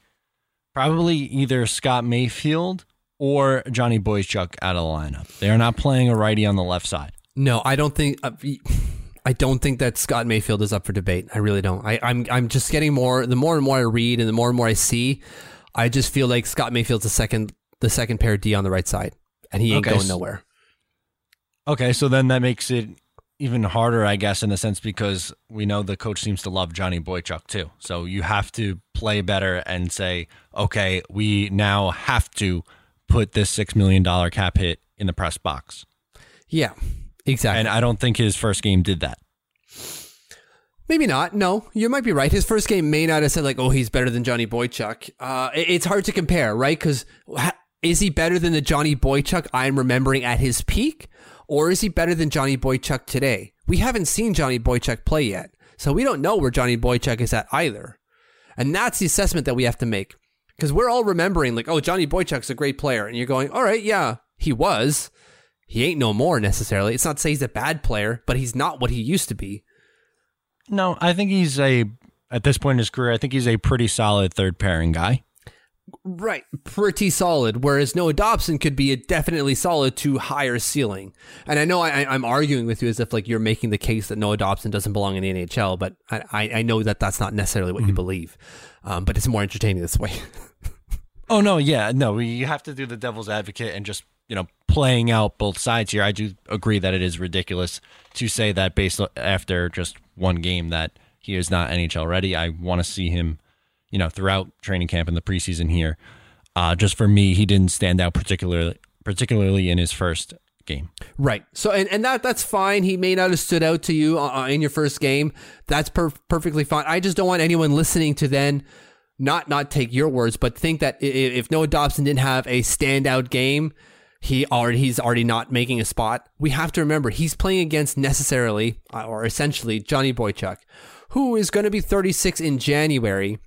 probably either Scott Mayfield or Johnny Boychuk out of the lineup. They are not playing a righty on the left side. No, I don't think. Uh, I don't think that Scott Mayfield is up for debate. I really don't. I, I'm I'm just getting more. The more and more I read, and the more and more I see, I just feel like Scott Mayfield's the second the second pair D on the right side, and he ain't Okay, going nowhere. Okay, so then that makes it even harder, I guess, in a sense, because we know the coach seems to love Johnny Boychuk too. So you have to play better and say, okay, we now have to put this six million dollar cap hit in the press box. Yeah, exactly. And I don't think his first game did that. Maybe not. No, you might be right. His first game may not have said like, "Oh, he's better than Johnny Boychuk." Uh, it's hard to compare, right? Because is he better than the Johnny Boychuk I'm remembering at his peak, or is he better than Johnny Boychuk today? We haven't seen Johnny Boychuk play yet, so we don't know where Johnny Boychuk is at either. And that's the assessment that we have to make because we're all remembering like, "Oh, Johnny Boychuk's a great player," and you're going, "All right, yeah, he was. He ain't no more necessarily. It's not to say he's a bad player, but he's not what he used to be." No, I think he's a at this point in his career, I think he's a pretty solid third pairing guy. Right, pretty solid. Whereas Noah Dobson could be a definitely solid to higher ceiling. And I know I, I'm arguing with you as if like you're making the case that Noah Dobson doesn't belong in the NHL, but I, I know that that's not necessarily what you believe. Um, but it's more entertaining this way. Oh no, yeah, no, you have to do the devil's advocate and just you know playing out both sides here. I do agree that it is ridiculous to say that based after just one game that he is not NHL ready. I want to see him, you know, throughout training camp and the preseason here. Uh, just for me, he didn't stand out particularly, particularly in his first game. Right. So and, and that that's fine. He may not have stood out to you uh, uh, in your first game. That's per- perfectly fine. I just don't want anyone listening to then not not take your words, but think that if Noah Dobson didn't have a standout game, he already he's already not making a spot. We have to remember he's playing against necessarily or essentially Johnny Boychuk, who is going to be 36 in January,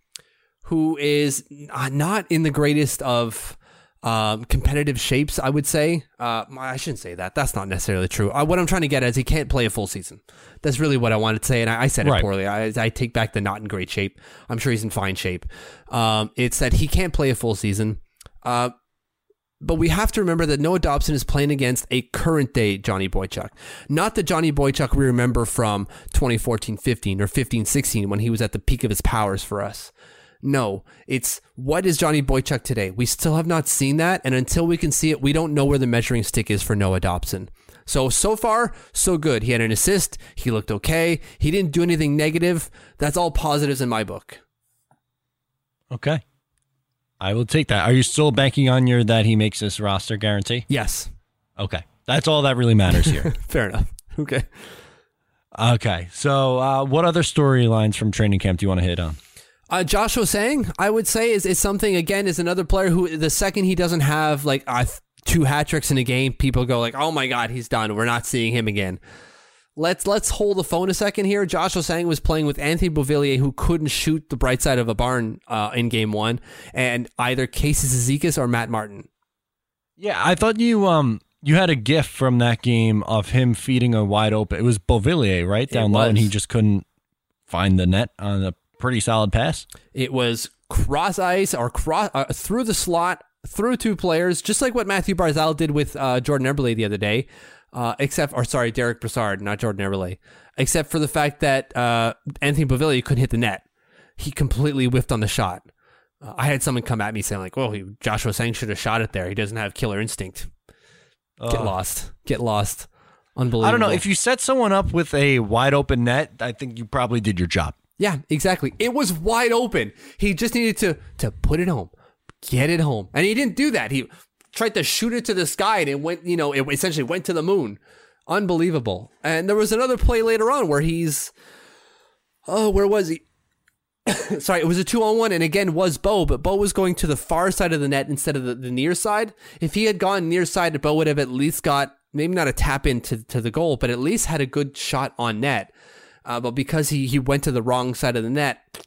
who is not in the greatest of um, competitive shapes, I would say. Uh, I shouldn't say that. That's not necessarily true. Uh, what I'm trying to get at is he can't play a full season. That's really what I wanted to say, and I, I said it Right. poorly. I, I take back the not in great shape. I'm sure he's in fine shape. Um, it's that he can't play a full season. Uh, but we have to remember that Noah Dobson is playing against a current day Johnny Boychuk. Not the Johnny Boychuk we remember from 2014 15 or 15 16 when he was at the peak of his powers for us. No, it's what is Johnny Boychuk today? We still have not seen that. And until we can see it, we don't know where the measuring stick is for Noah Dobson. So, so far, so good. He had an assist. He looked okay. He didn't do anything negative. That's all positives in my book. Okay. I will take that. Are you still banking on your that he makes this roster guarantee? Yes. Okay. That's all that really matters here. Fair enough. Okay. okay. So, uh, what other storylines from training camp do you want to hit on? Uh, Josh Ho-Sang, I would say, is, is something, again, is another player who, the second he doesn't have like uh, two hat tricks in a game, people go like, oh my God, he's done. We're not seeing him again. Let's let's hold the phone a second here. Josh Ho-Sang was playing with Anthony Beauvillier, who couldn't shoot the bright side of a barn uh, in game one, and either Casey Cizikas or Matt Martin. Yeah, I thought you um you had a gif from that game of him feeding a wide open. It was Beauvillier, right down low, and he just couldn't find the net on a pretty solid pass. It was cross ice or cross uh, through the slot through two players, just like what Matthew Barzal did with uh, Jordan Eberle the other day. Uh, except, or sorry, Derek Brassard, not Jordan Eberle. Except for the fact that uh, Anthony Beauvillier couldn't hit the net. He completely whiffed on the shot. Uh, I had someone come at me saying like, "Well, he, Josh Ho-Sang should have shot it there. He doesn't have killer instinct." Get lost. Get lost. Unbelievable. I don't know if you set someone up with a wide open net. I think you probably did your job. Yeah, exactly. It was wide open. He just needed to to put it home, get it home, and he didn't do that. He tried to shoot it to the sky, and it went. You know, it essentially went to the moon. Unbelievable. And there was another play later on where he's, oh, where was he? Sorry, it was a two on one, and again was Bo, but Bo was going to the far side of the net instead of the, the near side. If he had gone near side, Bo would have at least got maybe not a tap into to the goal, but at least had a good shot on net. Uh, but because he he went to the wrong side of the net,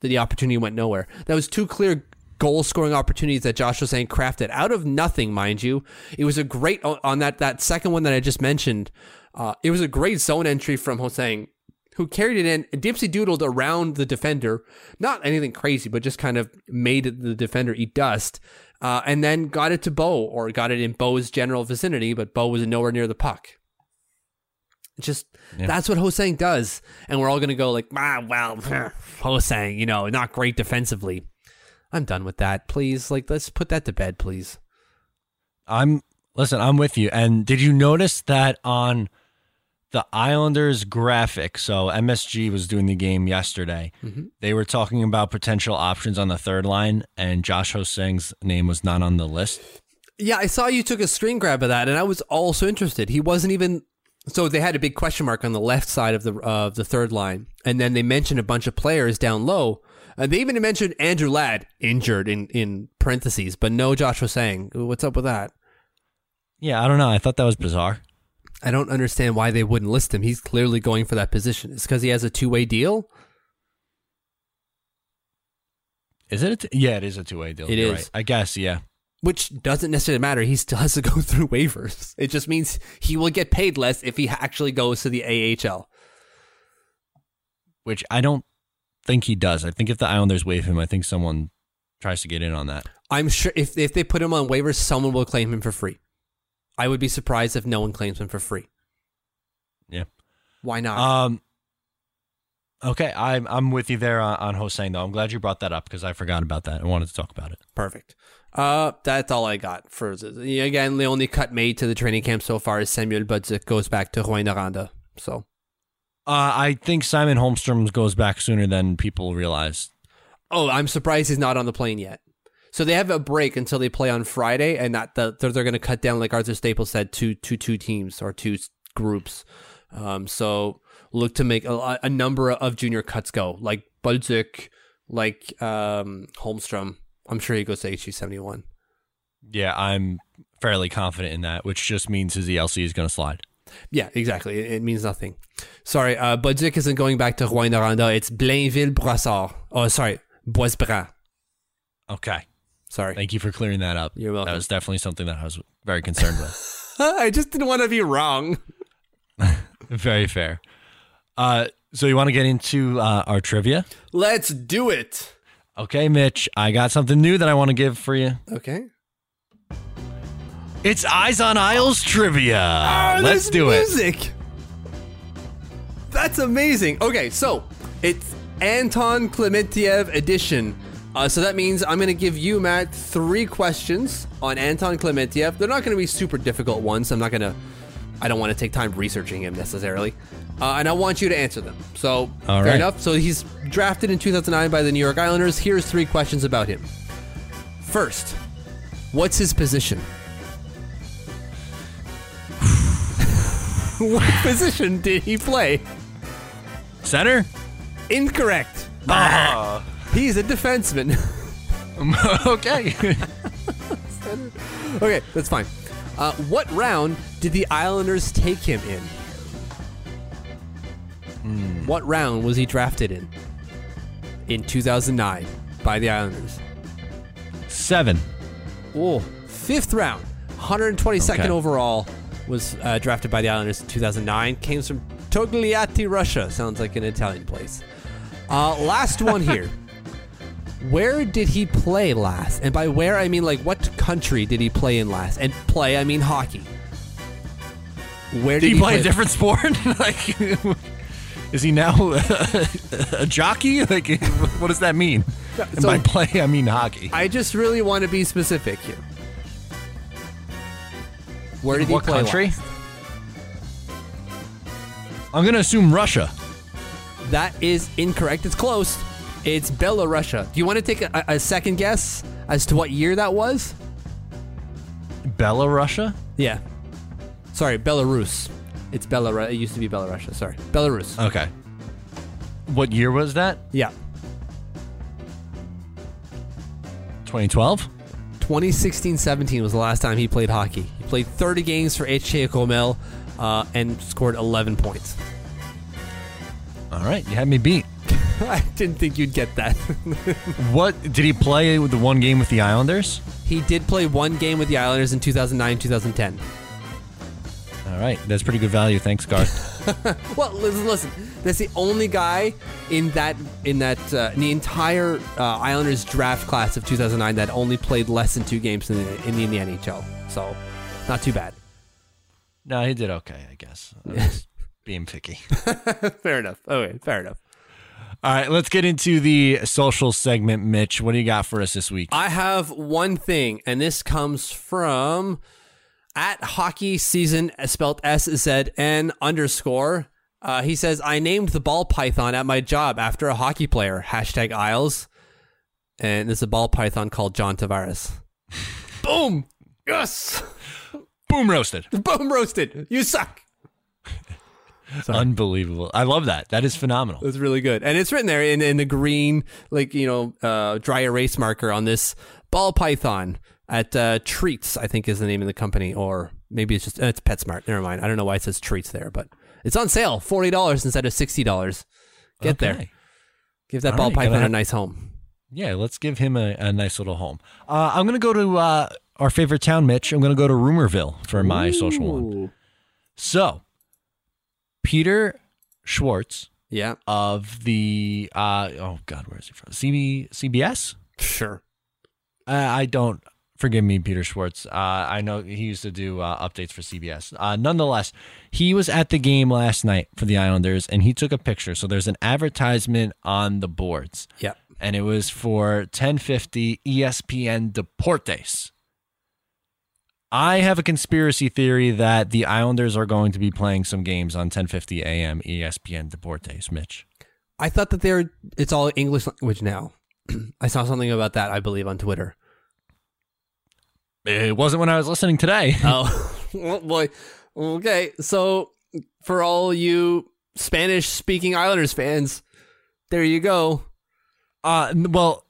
the opportunity went nowhere. That was two clear goal scoring opportunities that Josh Ho-Sang crafted out of nothing, mind you. It was a great on that that second one that I just mentioned. Uh, it was a great zone entry from Ho-Sang, who carried it in, dipsy doodled around the defender. Not anything crazy, but just kind of made the defender eat dust. Uh, and then got it to Bo, or got it in Bo's general vicinity, but Bo was nowhere near the puck. It's just that's what Ho-Sang does, and we're all gonna go like, ah, well, Ho-Sang, you know, not great defensively. I'm done with that. Please, like, let's put that to bed, please. I'm listen. I'm with you. And did you notice that on the Islanders graphic? So MSG was doing the game yesterday. Mm-hmm. They were talking about potential options on the third line, and Josh Ho-Sang's name was not on the list. Yeah, I saw you took a screen grab of that, and I was also interested. He wasn't even. So they had a big question mark on the left side of the of the third line, and then they mentioned a bunch of players down low. Uh, they even mentioned Andrew Ladd injured in in parentheses, but no Josh Ho-Sang, "What's up with that?" Yeah, I don't know. I thought that was bizarre. I don't understand why they wouldn't list him. He's clearly going for that position. It's because he has a two way deal. Is it? T- yeah, it is a two way deal. It is. right. I guess. Yeah. which doesn't necessarily matter. He still has to go through waivers. It just means he will get paid less if he actually goes to the AHL. Which I don't think he does. I think if the Islanders waive him, I think someone tries to get in on that. I'm sure if if they put him on waivers, someone will claim him for free. I would be surprised if no one claims him for free. Yeah. Why not? Um. Okay, I'm I'm with you there on, on Ho-Sang though. I'm glad you brought that up because I forgot about that. I wanted to talk about it. Perfect. Uh, that's all I got for again. The only cut made to the training camp so far is Samuel Bolduc goes back to Rouyn So Uh, I think Simon Holmstrom goes back sooner than people realize. Oh, I'm surprised he's not on the plane yet. So they have a break until they play on Friday, and that the, they're, they're going to cut down, like Arthur Staples said, to to two teams or two groups. Um, so look to make a, a number of junior cuts go, like Baltic, like um, Holmstrom. I'm sure he goes to HV seventy one. Yeah, I'm fairly confident in that, which just means his ELC is going to slide. Yeah, exactly. It, it means nothing. Sorry, uh, Bolduc isn't going back to Rouyn-Noranda. It's Blainville Brassard. Oh, sorry, Boisbras. Okay. Sorry. Thank you for clearing that up. You're welcome. That was definitely something that I was very concerned with. I just didn't want to be wrong. very fair. Uh, so you want to get into uh, our trivia? Let's do it. Okay, Mitch, I got something new that I want to give for you. Okay. It's Eyes on Isles trivia. Ah, Let's do it. music. That's amazing. Okay, so it's Anton Klementyev edition. Uh, so that means I'm going to give you, Matt, three questions on Anton Klementyev. They're not going to be super difficult ones. I'm not going to, I don't want to take time researching him necessarily. Uh, and I want you to answer them. So, All fair right. enough. So he's drafted in 2009 by the New York Islanders. Here's three questions about him. First, what's his position? what position did he play? Center? Incorrect. Ah. He's a defenseman. okay. okay, that's fine. Uh, what round did the Islanders take him in? What round was he drafted in? In 2009 by the Islanders. Seven. Oh, fifth round. 122nd Okay. overall was uh, drafted by the Islanders in 2009. Came from Togliatti, Russia. Sounds like an Italian place. Uh, last one here. Where did he play last? And by where, I mean like what country did he play in last? And play, I mean hockey. Where Did did, he play a different sport? like, is he now a jockey? Like, what does that mean? And so- by play, I mean hockey. I just really want to be specific here. Where did he what play country? last? I'm gonna assume Russia. That is incorrect. It's close. It's Belarusia. Do you want to take a, a second guess as to what year that was? Belarussia? Yeah. Sorry, Belarus. It's Belarus. It used to be Belarusia. Sorry, Belarus. Okay. What year was that? yeah. 2012. 2016-17 was the last time he played hockey. He played 30 games for HK Gomel uh, and scored 11 points. All right, you had me beat. I didn't think you'd get that. What did he play with the one game with the Islanders? he did play one game with the Islanders in 2009-2010. All right, that's pretty good value. Thanks, Garth. Well, listen, listen. That's the only guy in that in that uh, in the entire uh, Islanders draft class of 2009 that only played less than two games in the, in the, in the NHL. So, not too bad. no, he did okay, I guess. I being picky. fair enough. Okay, fair enough. All right, let's get into the social segment. Mitch, what do you got for us this week? I have one thing, and this comes from at hockey season spelled S Z N underscore. Uh, he says, I named the ball python at my job after a hockey player. Hashtag Isles. And there's a ball python called John Tavares. Boom! Yes! Boom roasted. Boom roasted. You suck. Unbelievable. I love that. That is phenomenal. It's really good. And it's written there in, in the green, like, you know, uh, dry erase marker on this ball python at uh, Treats, I think is the name of the company. Or maybe it's just, uh, it's PetSmart. Never mind. I don't know why it says Treats there, but it's on sale. $40 instead of $60. Get there. Give that All ball right, python a nice home. Yeah, let's give him a, a nice little home. Uh, I'm going to go to uh, our favorite town, Mitch. I'm going to go to Rumorville for my social one. So, Peter Schwartz Yeah, of the, uh, oh God, where is he from? CB, CBS? sure. I don't. Forgive me, Peter Schwartz. Uh, I know he used to do uh, updates for CBS. Uh, nonetheless, he was at the game last night for the Islanders, and he took a picture. So there's an advertisement on the boards, Yeah. and it was for 1050 ESPN Deportes. I have a conspiracy theory that the Islanders are going to be playing some games on 1050 AM ESPN Deportes. Mitch. I thought that they're, it's all English language now. I saw something about that, I believe, on Twitter. It wasn't when I was listening today. Oh, well, boy. Okay, so for all you Spanish-speaking Islanders fans, there you go. Uh, well,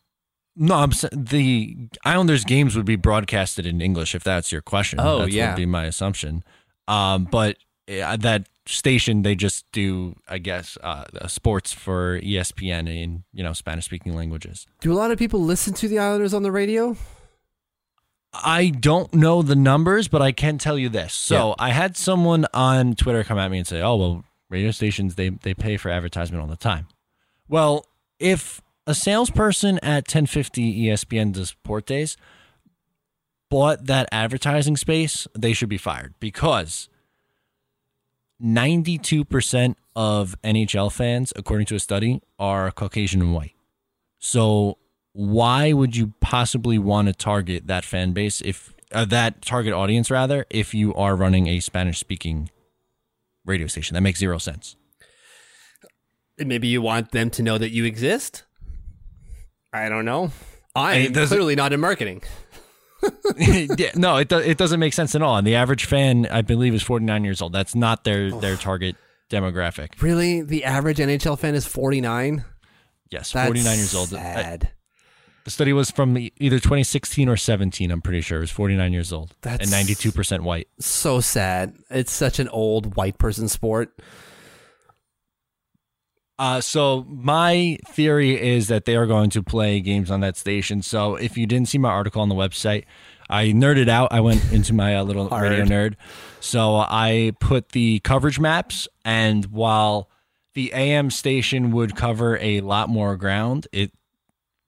no, I'm the Islanders games would be broadcasted in English if that's your question. Oh, that's yeah. would be my assumption. Um, but uh, that station they just do, I guess, uh, sports for ESPN in you know Spanish speaking languages. Do a lot of people listen to the Islanders on the radio? I don't know the numbers, but I can tell you this. So Yeah. I had someone on Twitter come at me and say, "Oh, well, radio stations they they pay for advertisement all the time." Well, if a salesperson at 1050 ESPN Deportes bought that advertising space, they should be fired because 92% of NHL fans, according to a study, are Caucasian and white. So why would you possibly want to target that fan base if uh, that target audience rather if you are running a Spanish speaking radio station? That makes zero sense. Maybe you want them to know that you exist. I don't know. I'm clearly not in marketing. yeah, no, it do, it doesn't make sense at all. And the average fan, I believe, is 49 years old. That's not their their target demographic. Really, the average NHL fan is 49. Yes, That's 49 years old. Sad. The study was from either 2016 or 17. I'm pretty sure it was 49 years old That's- and 92 percent white. so sad. It's such an old white person sport. Uh, so my theory is that they are going to play games on that station. So if you didn't see my article on the website, I nerded out. I went into my uh, little radio nerd. So I put the coverage maps, and while the AM station would cover a lot more ground, it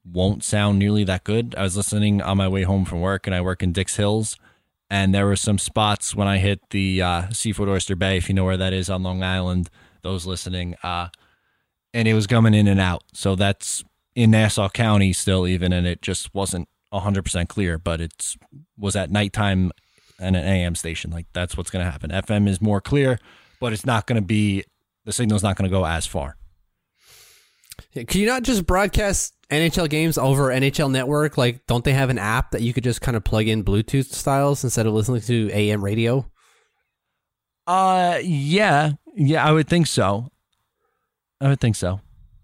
won't sound nearly that good. I was listening on my way home from work, and I work in Dix Hills. And there were some spots when I hit the uh, Seaford Oyster Bay, if you know where that is on Long Island. Those listening, uh, and it was coming in and out. So that's in Nassau County still, even, and it just wasn't 100% clear, but it was at nighttime and an AM station. Like that's what's going to happen. FM is more clear, but it's not going to be, the signal's not going to go as far. Yeah, Can you not just broadcast NHL games over NHL Network? Like, don't they have an app that you could just kind of plug in Bluetooth styles instead of listening to AM radio? Uh, yeah, yeah, I would think so. I would think so.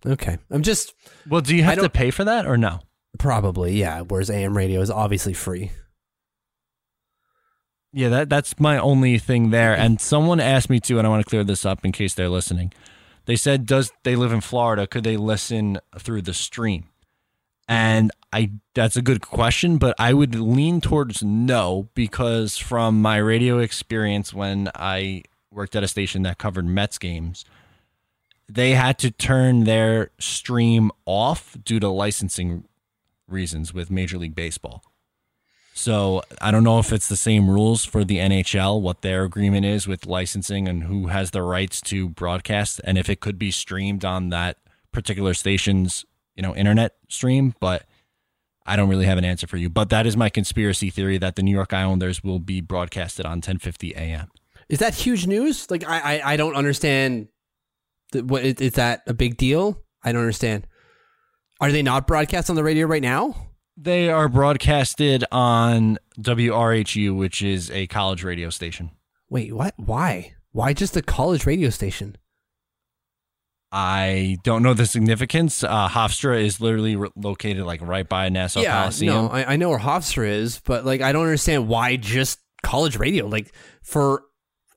Okay. I'm just Well, do you have to pay for that or no? probably, yeah. Whereas AM radio is obviously free. Yeah, that that's my only thing there. And someone asked me to, and I want to clear this up in case they're listening. They said, "Does they live in Florida? Could they listen through the stream?" And I that's a good question, but I would lean towards no because from my radio experience when I worked at a station that covered Mets games, they had to turn their stream off due to licensing reasons with Major League Baseball. So I don't know if it's the same rules for the NHL, what their agreement is with licensing and who has the rights to broadcast, and if it could be streamed on that particular station's, you know, internet stream. But I don't really have an answer for you. But that is my conspiracy theory that the New York Islanders will be broadcasted on 1050 AM. Is that huge news? Like, I I, I don't understand. th- What is, is that a big deal? I don't understand. Are they not broadcast on the radio right now? They are broadcasted on WRHU, which is a college radio station. Wait, what? Why? Why just a college radio station? I don't know the significance. Uh, Hofstra is literally re- located like right by Nassau Coliseum. no, I, I know where Hofstra is, but like I don't understand why just college radio. Like for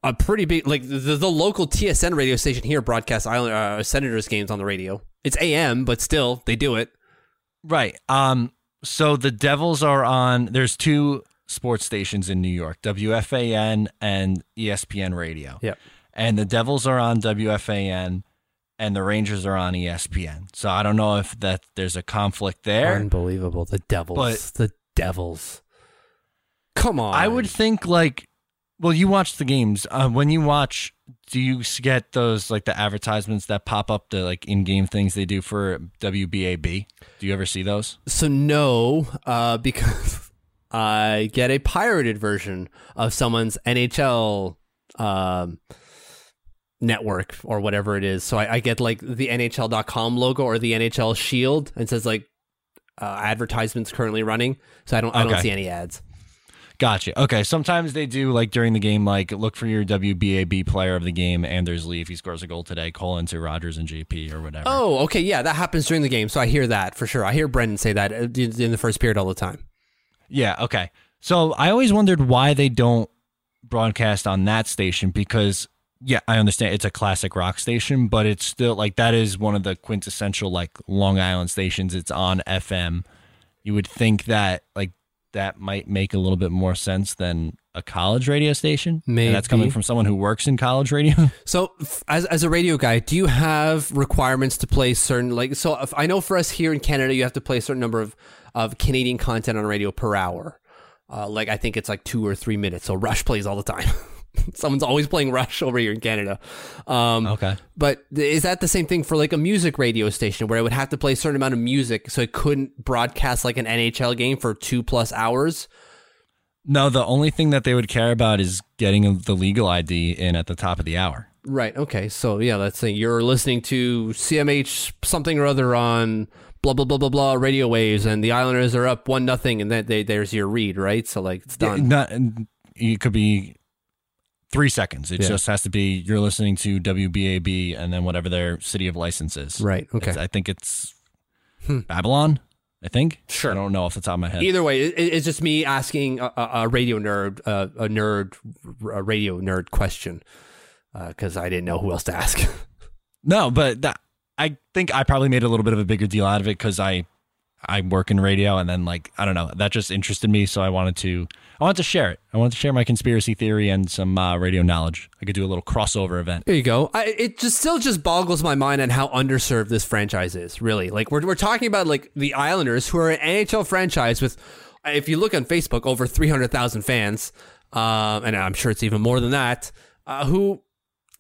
a pretty big, like the, the local TSN radio station here broadcasts Island uh, Senators games on the radio. It's AM, but still they do it. Right. Um. So the Devils are on. There's two sports stations in New York: WFAN and ESPN Radio. Yep. And the Devils are on WFAN, and the Rangers are on ESPN. So I don't know if that there's a conflict there. Unbelievable, the Devils, But- the Devils. Come on, I would think like, well, you watch the games. Uh, when you watch, do you get those like the advertisements that pop up the like in-game things they do for WBAB? Do you ever see those? So no, uh, because I get a pirated version of someone's NHL um, network or whatever it is. So I, I get like the NHL.com logo or the NHL Shield and says like uh, advertisements currently running. So I don't I don't see any ads. Gotcha. Okay. Sometimes they do like during the game, like look for your WBAB player of the game, Anders Lee. If he scores a goal today, call into Rogers and JP or whatever. Oh, okay, yeah, that happens during the game, so I hear that for sure. I hear Brendan say that uh, in the first period all the time. Yeah. Okay. So I always wondered why they don't broadcast on that station because yeah, I understand it's a classic rock station, but it's still like that is one of the quintessential like Long Island stations. It's on FM. You would think that like that might make a little bit more sense than a college radio station. Maybe. And that's coming from someone who works in college radio. So, f- as, as a radio guy, do you have requirements to play certain like? So, if, I know for us here in Canada, you have to play a certain number of of Canadian content on radio per hour. Uh, like I think it's like two or three minutes. So Rush plays all the time. Someone's always playing Rush over here in Canada. Um, Okay. But is that the same thing for like a music radio station where it would have to play a certain amount of music so it couldn't broadcast like an NHL game for two plus hours? no, the only thing that they would care about is getting the legal ID in at the top of the hour. Right. Okay. So yeah, let's say you're listening to CMH something or other on blah blah blah blah blah radio waves, and the Islanders are up one nothing, and then they, there's your read, right? So like it's done. Not it could be three seconds. It Yeah. just has to be you're listening to WBAB and then whatever their city of license is. Right. Okay. It's- I think it's Babylon. I think. Sure. I don't know off the top of my head. Either way, it, it's just me asking a, a, a radio nerd, uh, a nerd, a radio nerd question, because I didn't know who else to ask. No, but that, I think I probably made a little bit of a bigger deal out of it because I I work in radio and then like I don't know that just interested me, so I wanted to I wanted to share it. I wanted to share my conspiracy theory and some uh, radio knowledge. I could do a little crossover event. There you go. I, it just still just boggles my mind on how underserved this franchise is. Really, like we're we're talking about like the Islanders, who are an NHL franchise with, if you look on Facebook, over three hundred thousand fans, um, and I'm sure it's even more than that. Uh, who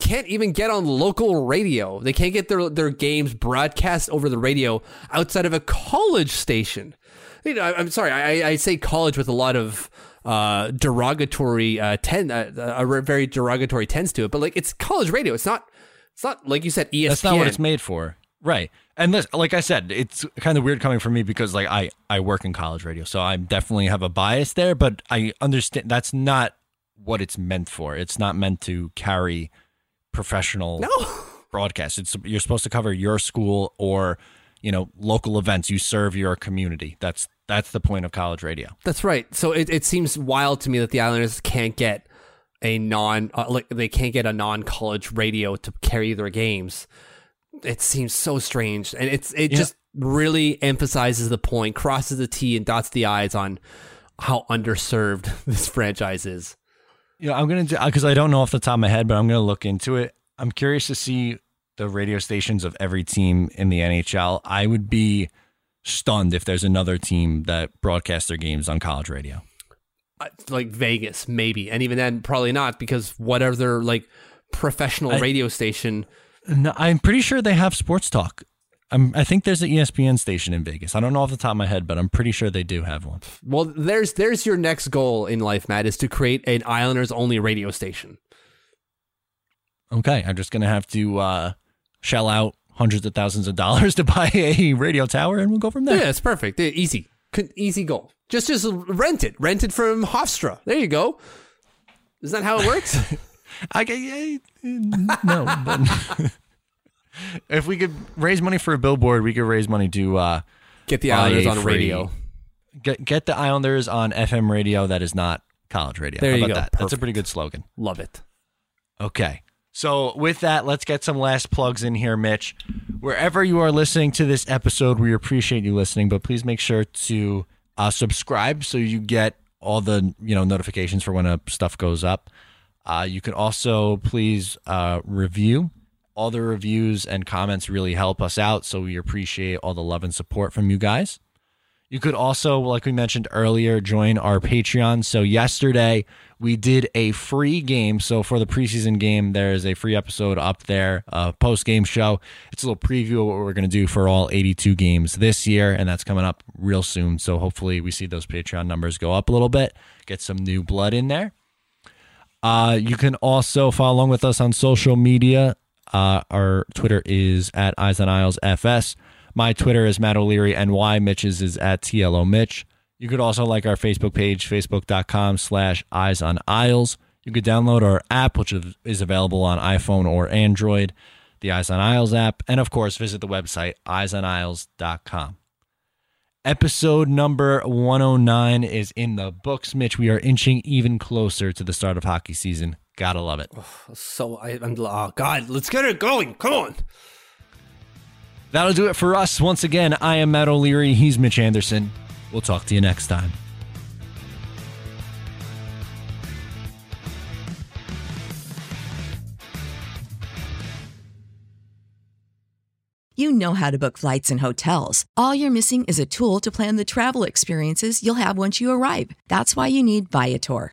can't even get on local radio. They can't get their their games broadcast over the radio outside of a college station. You know, I, I'm sorry, I, I say college with a lot of uh, derogatory uh, ten, uh, a very derogatory tense to it, but like it's college radio. It's not. It's not like you said. ESPN. That's not what it's made for. Right. And this, like I said, it's kind of weird coming from me because like I, I work in college radio, so I definitely have a bias there, but I understand that's not what it's meant for. It's not meant to carry professional No. broadcast. It's you're supposed to cover your school or, you know, local events. You serve your community. That's that's the point of college radio. That's right. So it, it seems wild to me that the Islanders can't get a non uh, like they can't get a non college radio to carry their games. It seems so strange, and it's it Yeah. just really emphasizes the point, crosses the T and dots the I's on how underserved this franchise is. Know, I'm gonna because I don't know off the top of my head, but I'm gonna look into it. I'm curious to see the radio stations of every team in the NHL. I would be stunned if there's another team that broadcasts their games on college radio. Like Vegas, maybe, and even then, probably not because whatever their like professional I- radio station. No, I'm pretty sure they have sports talk. I'm, I think there's an ESPN station in Vegas. I don't know off the top of my head, but I'm pretty sure they do have one. Well, there's there's your next goal in life, Matt, is to create an Islanders only radio station. Okay, I'm just gonna have to uh, shell out hundreds of thousands of dollars to buy a radio tower, and we'll go from there. Yeah, it's perfect. Yeah, Easy, easy goal. Just just rent it. Rent it from Hofstra. There you go. Is that how it works? I, I, I no, but if we could raise money for a billboard, we could raise money to uh, Get the Islanders on free- radio. Get get the Islanders on FM radio that is not college radio. There How you go. that? That's a pretty good slogan. Love it. Okay. So, with that, let's get some last plugs in here, Mitch. Wherever you are listening to this episode, we appreciate you listening, but please make sure to uh, subscribe so you get all the you know notifications for when stuff goes up. Uh, you can also please uh, review. All the reviews and comments really help us out, so we appreciate all the love and support from you guys. You could also, like we mentioned earlier, join our Patreon. So, yesterday we did a free game. So, for the preseason game, there is a free episode up there, a post game show. It's a little preview of what we're going to do for all 82 games this year, and that's coming up real soon. So, hopefully, we see those Patreon numbers go up a little bit, get some new blood in there. Uh, you can also follow along with us on social media. Uh, our Twitter is at Eyes on Isles FS. My Twitter is Matt O'Leary NY. Mitch's is at TLO Mitch. You could also like our Facebook page, facebook.com slash eyes on isles. You could download our app, which is available on iPhone or Android, the Eyes on Isles app. And of course, visit the website, eyesonisles.com. Episode number 109 is in the books, Mitch. We are inching even closer to the start of hockey season. Gotta love it. So I, I'm oh God, let's get it going. Come on. That'll do it for us. Once again, I am Matt O'Leary. He's Mitch Anderson. We'll talk to you next time. You know how to book flights and hotels. All you're missing is a tool to plan the travel experiences you'll have once you arrive. That's why you need Viator.